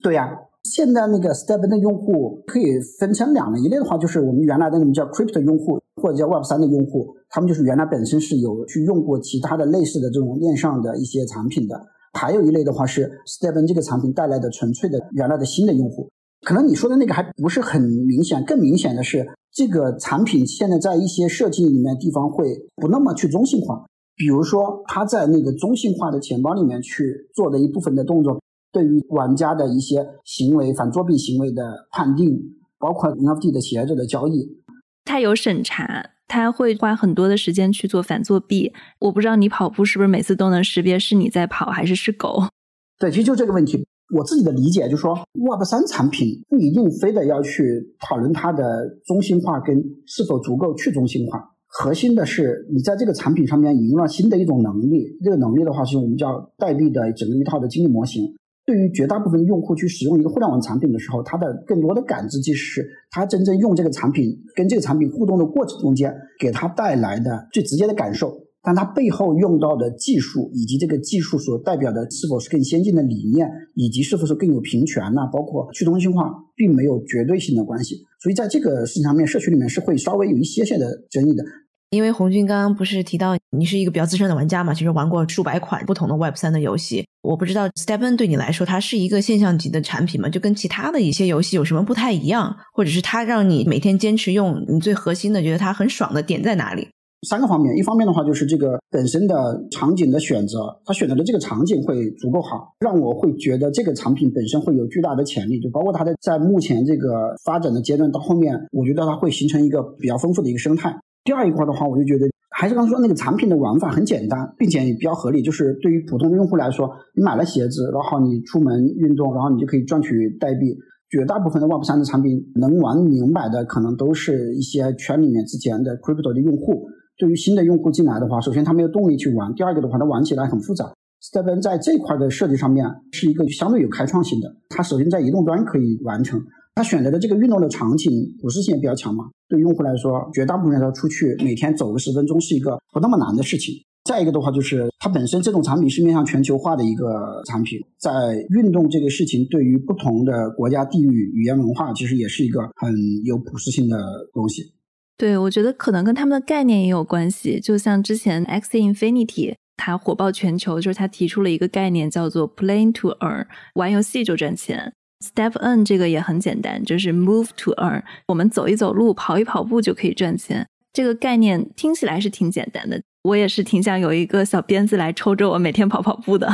对呀。现在那个 StepN 的用户可以分成两类，一类的话就是我们原来的那种叫 Crypto 用户或者叫 Web 三的用户，他们就是原来本身是有去用过其他的类似的这种链上的一些产品的；还有一类的话是 StepN 这个产品带来的纯粹的原来的新的用户。可能你说的那个还不是很明显，更明显的是这个产品现在在一些设计里面地方会不那么去中性化，比如说他在那个中性化的钱包里面去做的一部分的动作。对于玩家的一些行为、反作弊行为的判定，包括 NFT 的鞋子的交易，
它有审查，它会花很多的时间去做反作弊。我不知道你跑步是不是每次都能识别是你在跑还是是狗？
对，其实就这个问题，我自己的理解就是说，Web 三产品不一定非得要去讨论它的中心化跟是否足够去中心化，核心的是你在这个产品上面引入了新的一种能力，这个能力的话是我们叫代币的整个一套的经济模型。对于绝大部分用户去使用一个互联网产品的时候，他的更多的感知，即是他真正用这个产品跟这个产品互动的过程中间，给他带来的最直接的感受。但他背后用到的技术，以及这个技术所代表的是否是更先进的理念，以及是否是更有平权呐，包括去中心化，并没有绝对性的关系。所以在这个事情上面，社区里面是会稍微有一些些的争议的。
因为红军刚刚不是提到你是一个比较资深的玩家嘛，其实玩过数百款不同的 Web 三的游戏。我不知道 Stepen 对你来说，它是一个现象级的产品吗？就跟其他的一些游戏有什么不太一样，或者是它让你每天坚持用，你最核心的觉得它很爽的点在哪里？
三个方面，一方面的话就是这个本身的场景的选择，它选择的这个场景会足够好，让我会觉得这个产品本身会有巨大的潜力。就包括它的在目前这个发展的阶段到后面，我觉得它会形成一个比较丰富的一个生态。第二一块的话，我就觉得还是刚说那个产品的玩法很简单，并且也比较合理。就是对于普通的用户来说，你买了鞋子，然后你出门运动，然后你就可以赚取代币。绝大部分的 Web 三的产品能玩明白的，可能都是一些圈里面之前的 Crypto 的用户。对于新的用户进来的话，首先他没有动力去玩，第二个的话，他玩起来很复杂。Stepn 在这块的设计上面是一个相对有开创性的，它首先在移动端可以完成。他选择的这个运动的场景，普适性也比较强嘛。对用户来说，绝大部分人他出去每天走个十分钟是一个不那么难的事情。再一个的话，就是它本身这种产品是面向全球化的一个产品，在运动这个事情对于不同的国家、地域、语言、文化，其实也是一个很有普适性的东西。
对，我觉得可能跟他们的概念也有关系。就像之前 X Infinity 它火爆全球，就是它提出了一个概念叫做 Play to Earn，玩游戏就赚钱。Step N 这个也很简单，就是 Move to Earn，我们走一走路、跑一跑步就可以赚钱。这个概念听起来是挺简单的，我也是挺想有一个小鞭子来抽着我每天跑跑步的。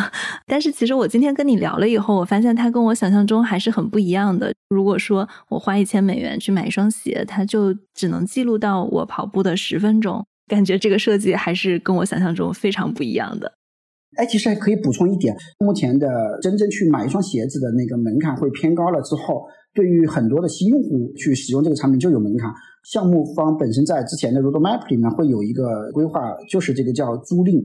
但是其实我今天跟你聊了以后，我发现它跟我想象中还是很不一样的。如果说我花一千美元去买一双鞋，它就只能记录到我跑步的十分钟，感觉这个设计还是跟我想象中非常不一样的。
哎，其实还可以补充一点，目前的真正去买一双鞋子的那个门槛会偏高了。之后，对于很多的新用户去使用这个产品就有门槛。项目方本身在之前的 roadmap 里面会有一个规划，就是这个叫租赁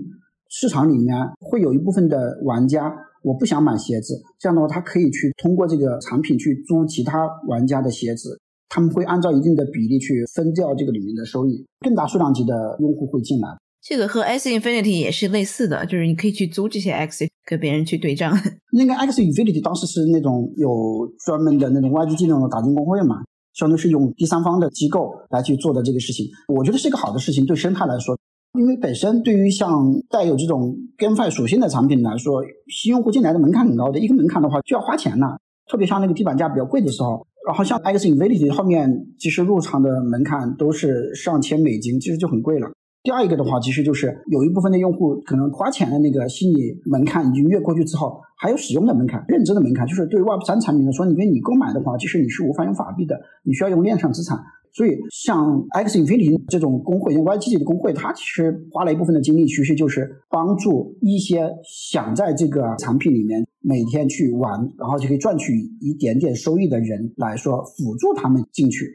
市场里面会有一部分的玩家，我不想买鞋子，这样的话他可以去通过这个产品去租其他玩家的鞋子，他们会按照一定的比例去分掉这个里面的收益，更大数量级的用户会进来。
这个和 X Infinity 也是类似的，就是你可以去租这些 X 跟别人去对账。
那个 X Infinity 当时是那种有专门的那种 YGG 那种打金工会嘛，相当于是用第三方的机构来去做的这个事情。我觉得是一个好的事情，对生态来说，因为本身对于像带有这种 GameFi 属性的产品来说，新用户进来的门槛很高的，一个门槛的话就要花钱了。特别像那个地板价比较贵的时候，然后像 X Infinity 后面其实入场的门槛都是上千美金，其实就很贵了。第二一个的话，其实就是有一部分的用户可能花钱的那个心理门槛已经越过去之后，还有使用的门槛、认知的门槛，就是对 Web 三产品来说，因为你购买的话，其实你是无法用法币的，你需要用链上资产。所以，像 X Infinity 这种工会、YGG 的工会，它其实花了一部分的精力，其实就是帮助一些想在这个产品里面每天去玩，然后就可以赚取一点点收益的人来说，辅助他们进去。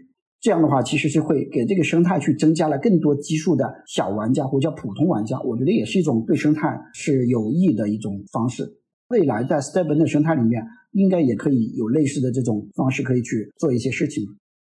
这样的话，其实是会给这个生态去增加了更多基数的小玩家或者叫普通玩家。我觉得也是一种对生态是有益的一种方式。未来在 Stepn 的生态里面，应该也可以有类似的这种方式，可以去做一些事情。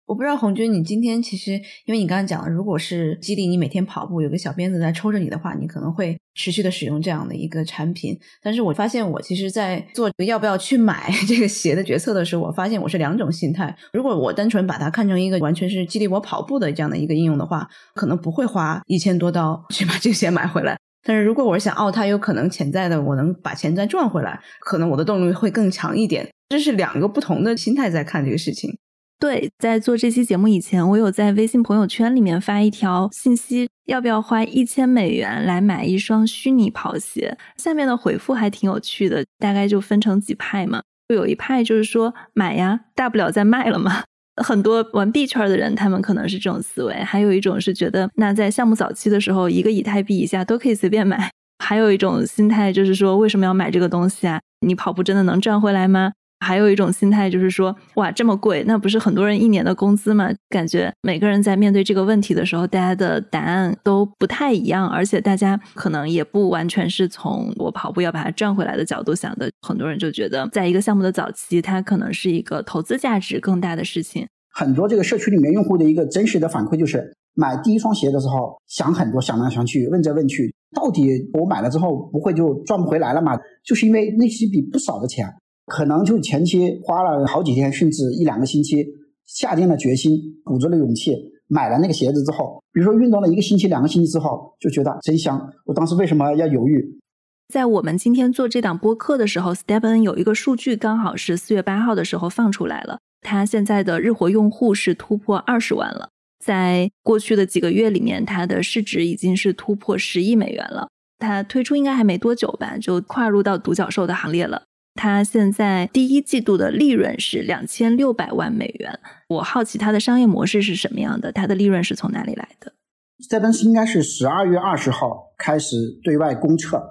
我不知道红军，你今天其实，因为你刚刚讲了，如果是激励你每天跑步，有个小鞭子在抽着你的话，你可能会持续的使用这样的一个产品。但是我发现，我其实，在做要不要去买 这个鞋的决策的时候，我发现我是两种心态。如果我单纯把它看成一个完全是激励我跑步的这样的一个应用的话，可能不会花一千多刀 去把这个鞋买回来。但是如果我是想，哦，它有可能潜在的，我能把钱再赚回来，可能我的动力会更强一点。这是两个不同的心态在看这个事情。
对，在做这期节目以前，我有在微信朋友圈里面发一条信息，要不要花一千美元来买一双虚拟跑鞋？下面的回复还挺有趣的，大概就分成几派嘛。就有一派就是说买呀，大不了再卖了嘛。很多玩币圈的人，他们可能是这种思维。还有一种是觉得，那在项目早期的时候，一个以太币以下都可以随便买。还有一种心态就是说，为什么要买这个东西啊？你跑步真的能赚回来吗？还有一种心态就是说，哇，这么贵，那不是很多人一年的工资吗？感觉每个人在面对这个问题的时候，大家的答案都不太一样，而且大家可能也不完全是从我跑步要把它赚回来的角度想的。很多人就觉得，在一个项目的早期，它可能是一个投资价值更大的事情。
很多这个社区里面用户的一个真实的反馈就是，买第一双鞋的时候想很多，想来想去，问这问去，到底我买了之后不会就赚不回来了吗？就是因为那是一笔不少的钱。可能就前期花了好几天，甚至一两个星期，下定了决心，鼓足了勇气，买了那个鞋子之后，比如说运动了一个星期、两个星期之后，就觉得真香。我当时为什么要犹豫？
在我们今天做这档播客的时候，Stepen 有一个数据，刚好是四月八号的时候放出来了。它现在的日活用户是突破二十万了，在过去的几个月里面，它的市值已经是突破十亿美元了。它推出应该还没多久吧，就跨入到独角兽的行列了。它现在第一季度的利润是两千六百万美元。我好奇它的商业模式是什么样的？它的利润是从哪里来的？
这奔是应该是十二月二十号开始对外公测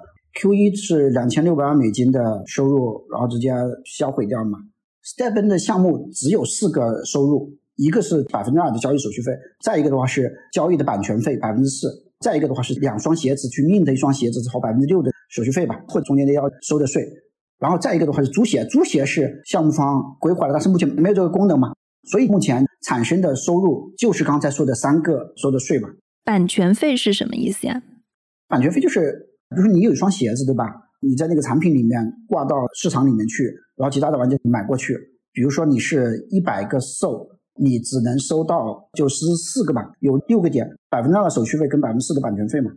，Q 一是两千六百万美金的收入，然后直接销毁掉嘛。Stepn 的项目只有四个收入，一个是百分之二的交易手续费，再一个的话是交易的版权费百分之四，再一个的话是两双鞋子去 mint 一双鞋子之后百分之六的手续费吧，或者中间的要收的税。然后再一个的话是租鞋，租鞋是项目方规划的，但是目前没有这个功能嘛，所以目前产生的收入就是刚才说的三个收的税吧。
版权费是什么意思呀？
版权费就是，比如说你有一双鞋子，对吧？你在那个产品里面挂到市场里面去，然后其他的玩家买过去，比如说你是一百个 SO，你只能收到九十四个吧，有六个点，百分之二的手续费跟百分之四的版权费嘛。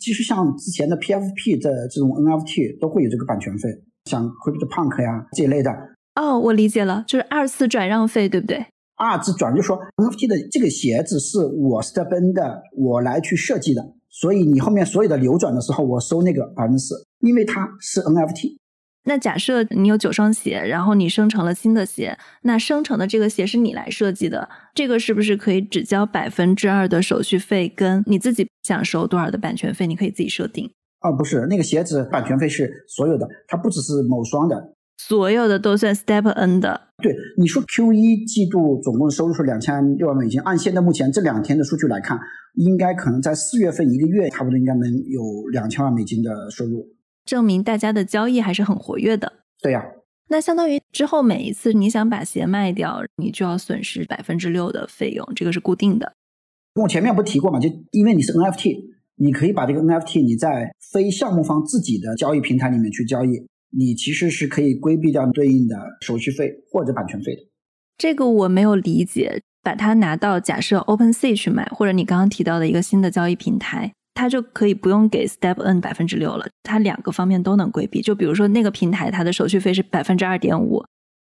其实像之前的 PFP 的这种 NFT 都会有这个版权费。像 Crypto Punk 呀这一类的
哦，我理解了，就是二次转让费，对不对？
二次转就说 NFT 的这个鞋子是我 Stepn 的，我来去设计的，所以你后面所有的流转的时候，我收那个百分之四，因为它是 NFT。
那假设你有九双鞋，然后你生成了新的鞋，那生成的这个鞋是你来设计的，这个是不是可以只交百分之二的手续费，跟你自己想收多少的版权费，你可以自己设定？
哦，不是，那个鞋子版权费是所有的，它不只是某双的，
所有的都算 Step N 的。
对，你说 Q 一季度总共收入是两千六万美金，按现在目前这两天的数据来看，应该可能在四月份一个月差不多应该能有两千万美金的收入，
证明大家的交易还是很活跃的。
对呀，
那相当于之后每一次你想把鞋卖掉，你就要损失百分之六的费用，这个是固定的。
我前面不提过嘛，就因为你是 NFT。你可以把这个 NFT 你在非项目方自己的交易平台里面去交易，你其实是可以规避掉对应的手续费或者版权费的。
这个我没有理解，把它拿到假设 OpenSea 去买，或者你刚刚提到的一个新的交易平台，它就可以不用给 StepN 百分之六了，它两个方面都能规避。就比如说那个平台，它的手续费是百分之二点五，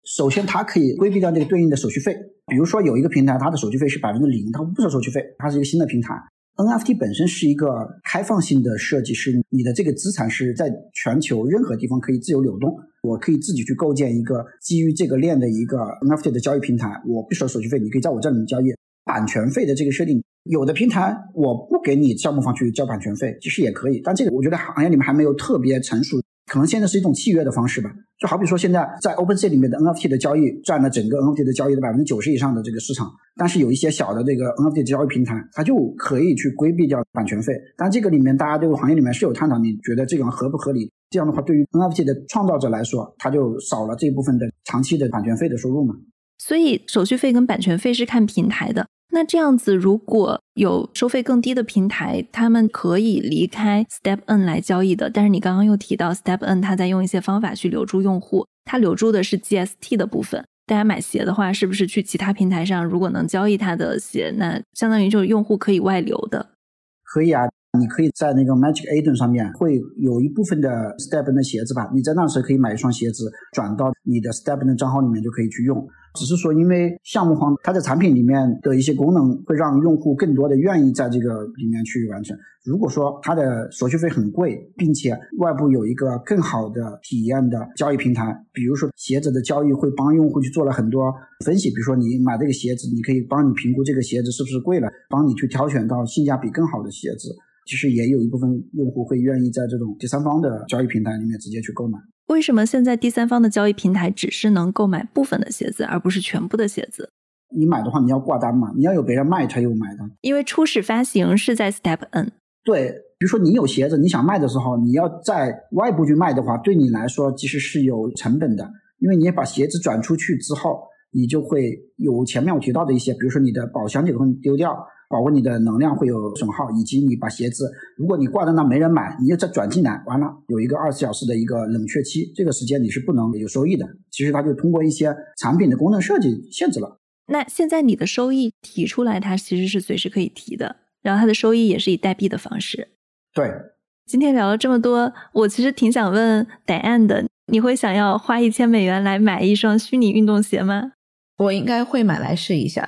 首先它可以规避掉那个对应的手续费。比如说有一个平台，它的手续费是百分之零，它不收手续费，它是一个新的平台。NFT 本身是一个开放性的设计，是你的这个资产是在全球任何地方可以自由流动。我可以自己去构建一个基于这个链的一个 NFT 的交易平台，我不收手续费，你可以在我这里面交易。版权费的这个设定，有的平台我不给你项目方去交版权费，其实也可以，但这个我觉得行业里面还没有特别成熟。可能现在是一种契约的方式吧，就好比说现在在 OpenSea 里面的 NFT 的交易占了整个 NFT 的交易的百分之九十以上的这个市场，但是有一些小的这个 NFT 的交易平台，它就可以去规避掉版权费。但这个里面大家这个行业里面是有探讨，你觉得这种合不合理？这样的话，对于 NFT 的创造者来说，他就少了这一部分的长期的版权费的收入嘛。
所以手续费跟版权费是看平台的。那这样子，如果有收费更低的平台，他们可以离开 Step N 来交易的。但是你刚刚又提到 Step N，他在用一些方法去留住用户，他留住的是 GST 的部分。大家买鞋的话，是不是去其他平台上，如果能交易他的鞋，那相当于就是用户可以外流的？
可以啊，你可以在那个 Magic Eden 上面会有一部分的 Step N 的鞋子吧，你在那时候可以买一双鞋子，转到你的 Step N 的账号里面就可以去用。只是说，因为项目方它的产品里面的一些功能会让用户更多的愿意在这个里面去完成。如果说它的手续费很贵，并且外部有一个更好的体验的交易平台，比如说鞋子的交易会帮用户去做了很多分析，比如说你买这个鞋子，你可以帮你评估这个鞋子是不是贵了，帮你去挑选到性价比更好的鞋子。其实也有一部分用户会愿意在这种第三方的交易平台里面直接去购买。
为什么现在第三方的交易平台只是能购买部分的鞋子，而不是全部的鞋子？
你买的话，你要挂单嘛，你要有别人卖才有买的。
因为初始发行是在 Step N。
对，比如说你有鞋子，你想卖的时候，你要在外部去卖的话，对你来说其实是有成本的，因为你把鞋子转出去之后，你就会有前面我提到的一些，比如说你的宝箱就会丢掉。保护你的能量会有损耗，以及你把鞋子，如果你挂在那没人买，你又再转进来，完了有一个二十小时的一个冷却期，这个时间你是不能有收益的。其实它就通过一些产品的功能设计限制了。
那现在你的收益提出来，它其实是随时可以提的，然后它的收益也是以代币的方式。
对，
今天聊了这么多，我其实挺想问 Diane 的，你会想要花一千美元来买一双虚拟运动鞋吗？
我应该会买来试一下。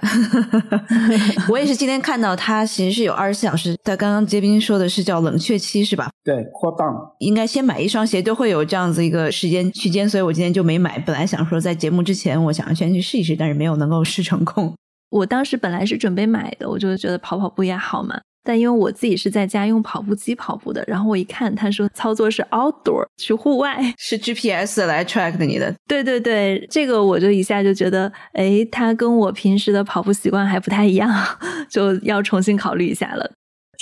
我也是今天看到它其实是有二十四小时。它刚刚杰斌说的是叫冷却期是吧？
对，cool down。
应该先买一双鞋都会有这样子一个时间区间，所以我今天就没买。本来想说在节目之前，我想先去试一试，但是没有能够试成功。
我当时本来是准备买的，我就觉得跑跑步也好嘛。但因为我自己是在家用跑步机跑步的，然后我一看，他说操作是 outdoor 去户外，
是 GPS 来 track 的你的。
对对对，这个我就一下就觉得，哎，他跟我平时的跑步习惯还不太一样，就要重新考虑一下了。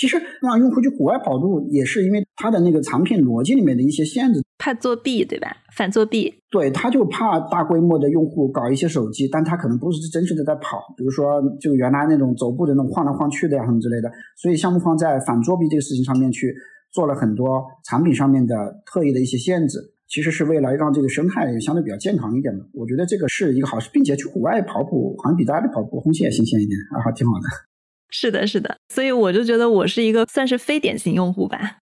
其实让用户去国外跑路，也是因为它的那个产品逻辑里面的一些限制，
怕作弊，对吧？反作弊。
对，他就怕大规模的用户搞一些手机，但他可能不是真实的在跑，比如说就原来那种走步的那种晃来晃去的呀什么之类的。所以项目方在反作弊这个事情上面去做了很多产品上面的特异的一些限制，其实是为了让这个生态相对比较健康一点的。我觉得这个是一个好事，并且去国外跑步好像比在家里跑步空气也新鲜一点，啊，挺好的。
是的，是的，所以我就觉得我是一个算是非典型用户吧。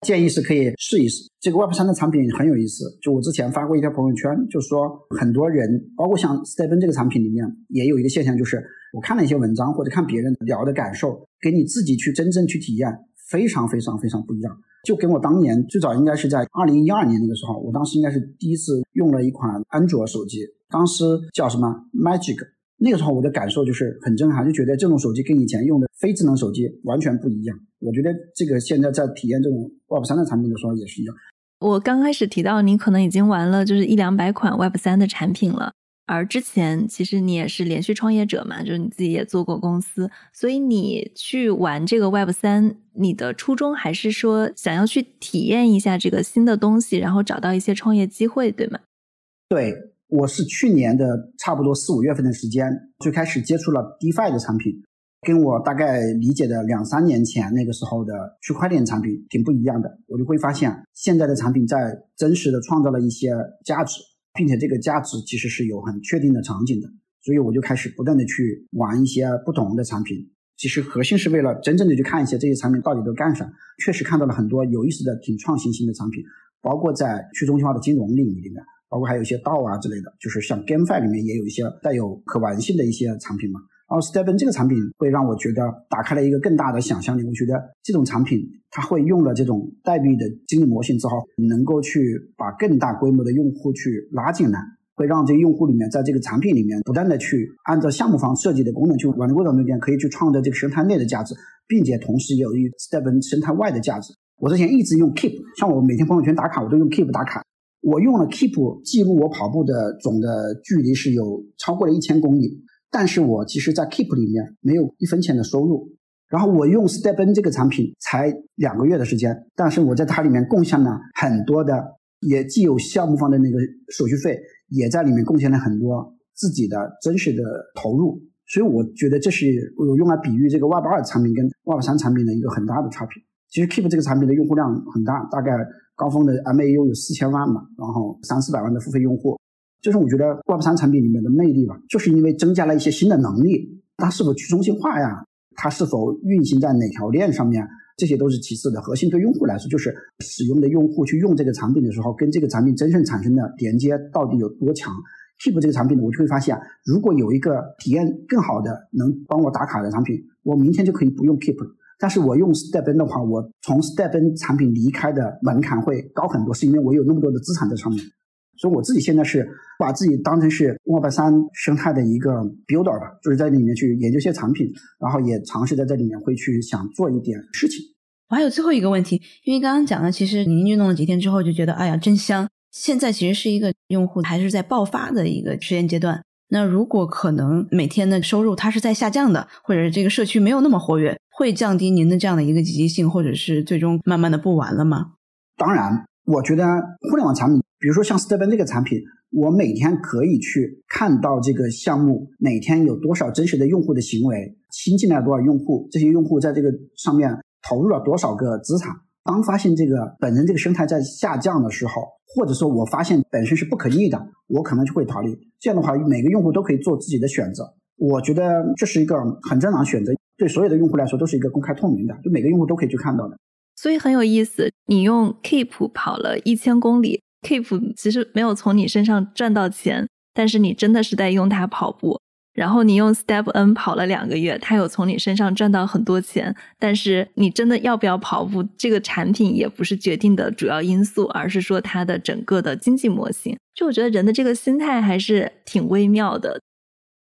建议是可以试一试这个 Web 三的产品很有意思。就我之前发过一条朋友圈，就说很多人，包括像 Stephen 这个产品里面，也有一个现象，就是我看了一些文章或者看别人聊的感受，跟你自己去真正去体验，非常非常非常不一样。就跟我当年最早应该是在二零一二年那个时候，我当时应该是第一次用了一款安卓手机，当时叫什么 Magic。那个时候我的感受就是很震撼，就觉得这种手机跟以前用的非智能手机完全不一样。我觉得这个现在在体验这种 Web 三的产品的时候也是一样。
我刚开始提到你可能已经玩了就是一两百款 Web 三的产品了，而之前其实你也是连续创业者嘛，就是你自己也做过公司，所以你去玩这个 Web 三，你的初衷还是说想要去体验一下这个新的东西，然后找到一些创业机会，对吗？
对。我是去年的差不多四五月份的时间，最开始接触了 DeFi 的产品，跟我大概理解的两三年前那个时候的区块链产品挺不一样的。我就会发现，现在的产品在真实的创造了一些价值，并且这个价值其实是有很确定的场景的。所以我就开始不断的去玩一些不同的产品。其实核心是为了真正的去看一些这些产品到底都干啥。确实看到了很多有意思的、挺创新性的产品，包括在去中心化的金融领域里面。包括还有一些道啊之类的，就是像 GameFi 里面也有一些带有可玩性的一些产品嘛。然后 Stepn 这个产品会让我觉得打开了一个更大的想象力。我觉得这种产品它会用了这种代币的经济模型之后，能够去把更大规模的用户去拉进来，会让这个用户里面在这个产品里面不断的去按照项目方设计的功能去完成过程中间可以去创造这个生态内的价值，并且同时也有一 Stepn 生态外的价值。我之前一直用 Keep，像我每天朋友圈打卡我都用 Keep 打卡。我用了 Keep 记录我跑步的总的距离是有超过了一千公里，但是我其实，在 Keep 里面没有一分钱的收入。然后我用 Stepn 这个产品才两个月的时间，但是我在它里面贡献了很多的，也既有项目方的那个手续费，也在里面贡献了很多自己的真实的投入。所以我觉得这是我用来比喻这个 Web 二产品跟 Web 三产品的一个很大的差别。其实 Keep 这个产品的用户量很大，大概。高峰的 MAU 有四千万嘛，然后三四百万的付费用户，就是我觉得 Web 三产品里面的魅力吧，就是因为增加了一些新的能力。它是否去中心化呀？它是否运行在哪条链上面？这些都是其次的，核心对用户来说，就是使用的用户去用这个产品的时候，跟这个产品真正产生的连接到底有多强？Keep 这个产品呢，我就会发现，如果有一个体验更好的能帮我打卡的产品，我明天就可以不用 Keep 了。但是我用 Stepn 的话，我从 Stepn 产品离开的门槛会高很多，是因为我有那么多的资产在上面。所以我自己现在是把自己当成是 Web 三生态的一个 builder 吧，就是在里面去研究一些产品，然后也尝试在这里面会去想做一点事情。
我还有最后一个问题，因为刚刚讲的，其实您运动了几天之后就觉得，哎呀，真香。现在其实是一个用户还是在爆发的一个实验阶段。那如果可能每天的收入它是在下降的，或者是这个社区没有那么活跃。会降低您的这样的一个积极性，或者是最终慢慢的不玩了吗？
当然，我觉得互联网产品，比如说像 Stepn 这个产品，我每天可以去看到这个项目每天有多少真实的用户的行为，新进来多少用户，这些用户在这个上面投入了多少个资产。当发现这个本身这个生态在下降的时候，或者说我发现本身是不可逆的，我可能就会逃离。这样的话，每个用户都可以做自己的选择。我觉得这是一个很正常的选择。对所有的用户来说都是一个公开透明的，就每个用户都可以去看到的。
所以很有意思，你用 Keep 跑了一千公里，Keep 其实没有从你身上赚到钱，但是你真的是在用它跑步。然后你用 Stepn 跑了两个月，它有从你身上赚到很多钱，但是你真的要不要跑步，这个产品也不是决定的主要因素，而是说它的整个的经济模型。就我觉得人的这个心态还是挺微妙的。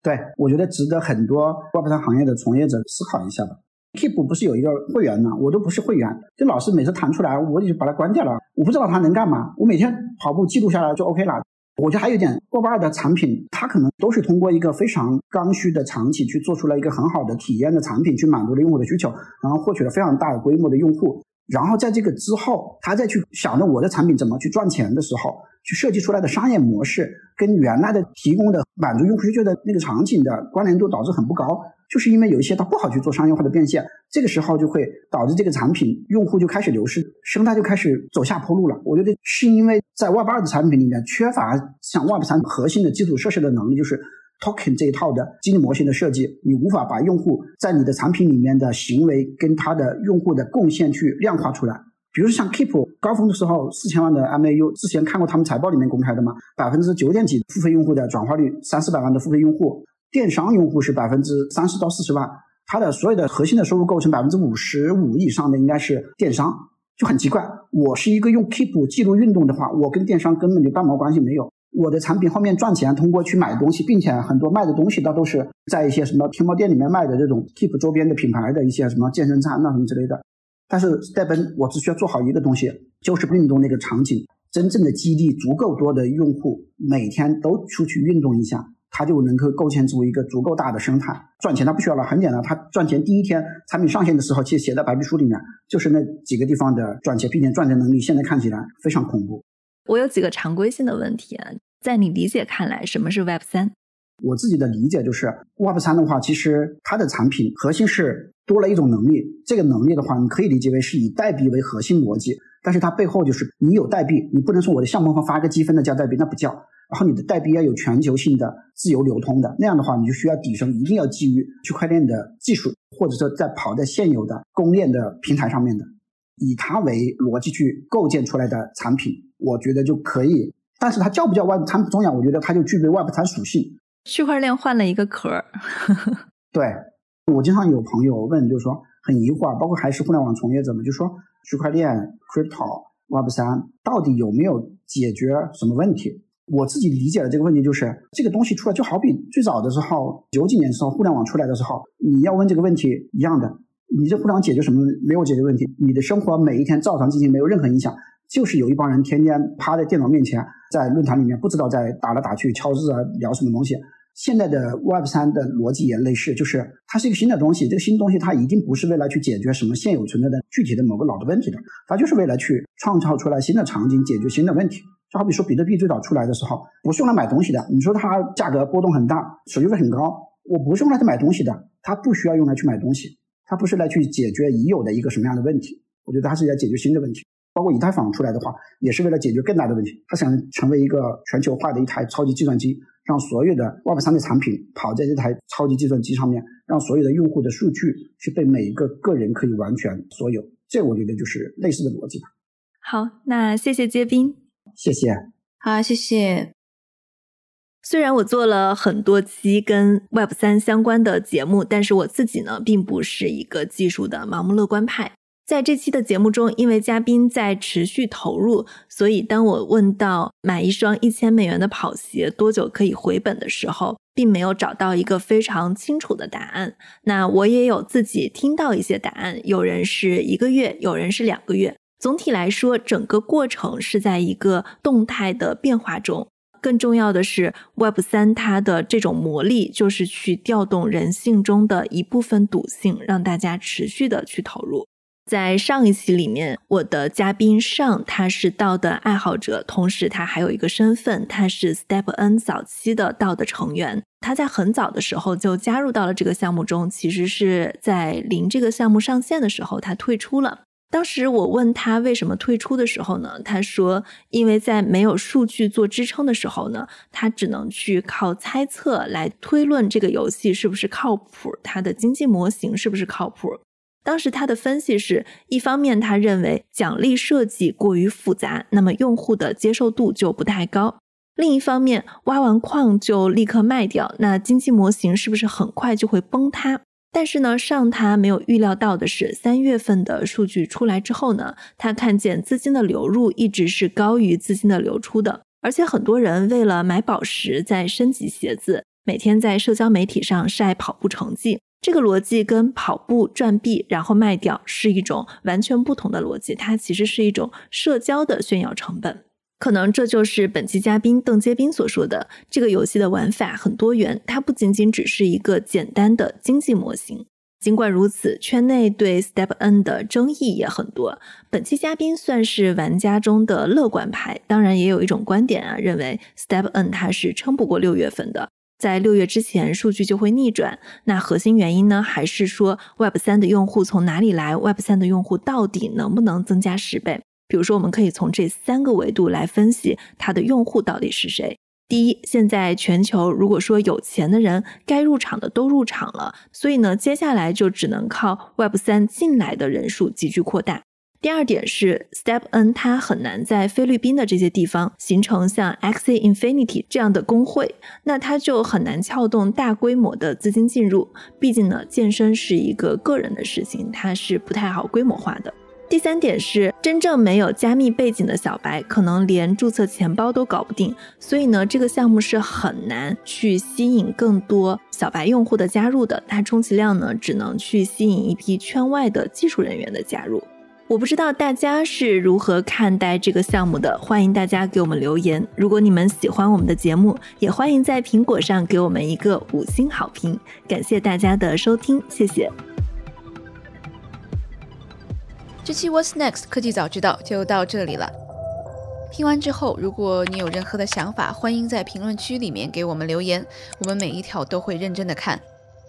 对，我觉得值得很多 Web 三行业的从业者思考一下吧。Keep 不是有一个会员吗？我都不是会员，就老是每次弹出来，我就把它关掉了。我不知道它能干嘛，我每天跑步记录下来就 OK 了。我觉得还有一点，Web 二的产品，它可能都是通过一个非常刚需的场景去做出了一个很好的体验的产品，去满足了用户的需求，然后获取了非常大的规模的用户。然后在这个之后，他再去想着我的产品怎么去赚钱的时候，去设计出来的商业模式跟原来的提供的满足用户需求的那个场景的关联度导致很不高，就是因为有一些它不好去做商业化的变现，这个时候就会导致这个产品用户就开始流失，生态就开始走下坡路了。我觉得是因为在 Web 二的产品里面缺乏像 Web 三核心的基础设施的能力，就是。Token 这一套的经济模型的设计，你无法把用户在你的产品里面的行为跟他的用户的贡献去量化出来。比如像 Keep 高峰的时候四千万的 MAU，之前看过他们财报里面公开的嘛，百分之九点几付费用户的转化率，三四百万的付费用户，电商用户是百分之三十到四十万，它的所有的核心的收入构成百分之五十五以上的应该是电商，就很奇怪。我是一个用 Keep 记录运动的话，我跟电商根本就半毛关系没有。我的产品后面赚钱，通过去买东西，并且很多卖的东西，它都是在一些什么天猫店里面卖的这种 Keep 周边的品牌的一些什么健身餐那什么之类的。但是 Stepn 我只需要做好一个东西，就是运动那个场景，真正的激励足够多的用户每天都出去运动一下，它就能够构建出一个足够大的生态。赚钱它不需要了，很简单，它赚钱第一天产品上线的时候，其实写在白皮书里面，就是那几个地方的赚钱，并且赚钱能力现在看起来非常恐怖。
我有几个常规性的问题啊，在你理解看来，什么是 Web 三？
我自己的理解就是 Web 三的话，其实它的产品核心是多了一种能力。这个能力的话，你可以理解为是以代币为核心逻辑，但是它背后就是你有代币，你不能说我的项目方发个积分的叫代币，那不叫。然后你的代币要有全球性的自由流通的，那样的话你就需要底层一定要基于区块链的技术，或者说在跑在现有的公链的平台上面的，以它为逻辑去构建出来的产品。我觉得就可以，但是它叫不叫 Web 三中央？我觉得它就具备 Web 三属性。
区块链换了一个壳儿，
对对我经常有朋友问，就是说很疑惑，包括还是互联网从业者们，就说区块链、crypto、Web 三到底有没有解决什么问题？我自己理解的这个问题就是，这个东西出来就好比最早的时候，九几年时候互联网出来的时候，你要问这个问题一样的，你这互联网解决什么没有解决问题？你的生活每一天照常进行，没有任何影响，就是有一帮人天天趴在电脑面前，在论坛里面不知道在打来打去敲字啊，聊什么东西。现在的 Web 三的逻辑也类似，就是它是一个新的东西，这个新东西它一定不是为了去解决什么现有存在的具体的某个老的问题的，它就是为了去创造出来新的场景，解决新的问题。就好比说，比特币最早出来的时候，不是用来买东西的。你说它价格波动很大，手续费很高，我不是用来去买东西的，它不需要用来去买东西，它不是来去解决已有的一个什么样的问题。我觉得它是在解决新的问题。包括以太坊出来的话，也是为了解决更大的问题。他想成为一个全球化的一台超级计算机，让所有的 Web 三的产品跑在这台超级计算机上面，让所有的用户的数据是被每一个个人可以完全所有。这我觉得就是类似的逻辑吧。
好，那谢谢接宾。
谢谢，
好，谢谢。
虽然我做了很多期跟 Web 三相关的节目，但是我自己呢，并不是一个技术的盲目乐观派。在这期的节目中，因为嘉宾在持续投入，所以当我问到买一双一千美元的跑鞋多久可以回本的时候，并没有找到一个非常清楚的答案。那我也有自己听到一些答案，有人是一个月，有人是两个月。总体来说，整个过程是在一个动态的变化中。更重要的是，Web 三它的这种魔力就是去调动人性中的一部分赌性，让大家持续的去投入。在上一期里面，我的嘉宾上他是道的爱好者，同时他还有一个身份，他是 Step N 早期的道的成员。他在很早的时候就加入到了这个项目中，其实是在临这个项目上线的时候，他退出了。当时我问他为什么退出的时候呢？他说，因为在没有数据做支撑的时候呢，他只能去靠猜测来推论这个游戏是不是靠谱，它的经济模型是不是靠谱。当时他的分析是一方面，他认为奖励设计过于复杂，那么用户的接受度就不太高；另一方面，挖完矿就立刻卖掉，那经济模型是不是很快就会崩塌？但是呢，上他没有预料到的是，三月份的数据出来之后呢，他看见资金的流入一直是高于资金的流出的，而且很多人为了买宝石在升级鞋子，每天在社交媒体上晒跑步成绩。这个逻辑跟跑步赚币然后卖掉是一种完全不同的逻辑，它其实是一种社交的炫耀成本。可能这就是本期嘉宾邓杰斌所说的，这个游戏的玩法很多元，它不仅仅只是一个简单的经济模型。尽管如此，圈内对 Step N 的争议也很多。本期嘉宾算是玩家中的乐观派，当然也有一种观点啊，认为 Step N 它是撑不过六月份的，在六月之前数据就会逆转。那核心原因呢，还是说 Web 三的用户从哪里来？Web 三的用户到底能不能增加十倍？比如说，我们可以从这三个维度来分析它的用户到底是谁。第一，现在全球如果说有钱的人该入场的都入场了，所以呢，接下来就只能靠 Web 三进来的人数急剧扩大。第二点是 Step N 它很难在菲律宾的这些地方形成像 XE Infinity 这样的工会，那它就很难撬动大规模的资金进入。毕竟呢，健身是一个个人的事情，它是不太好规模化的。第三点是，真正没有加密背景的小白，可能连注册钱包都搞不定，所以呢，这个项目是很难去吸引更多小白用户的加入的。它充其量呢，只能去吸引一批圈外的技术人员的加入。我不知道大家是如何看待这个项目的，欢迎大家给我们留言。如果你们喜欢我们的节目，也欢迎在苹果上给我们一个五星好评。感谢大家的收听，谢谢。
这期 What's Next 科技早知道就到这里了。听完之后，如果你有任何的想法，欢迎在评论区里面给我们留言，我们每一条都会认真的看。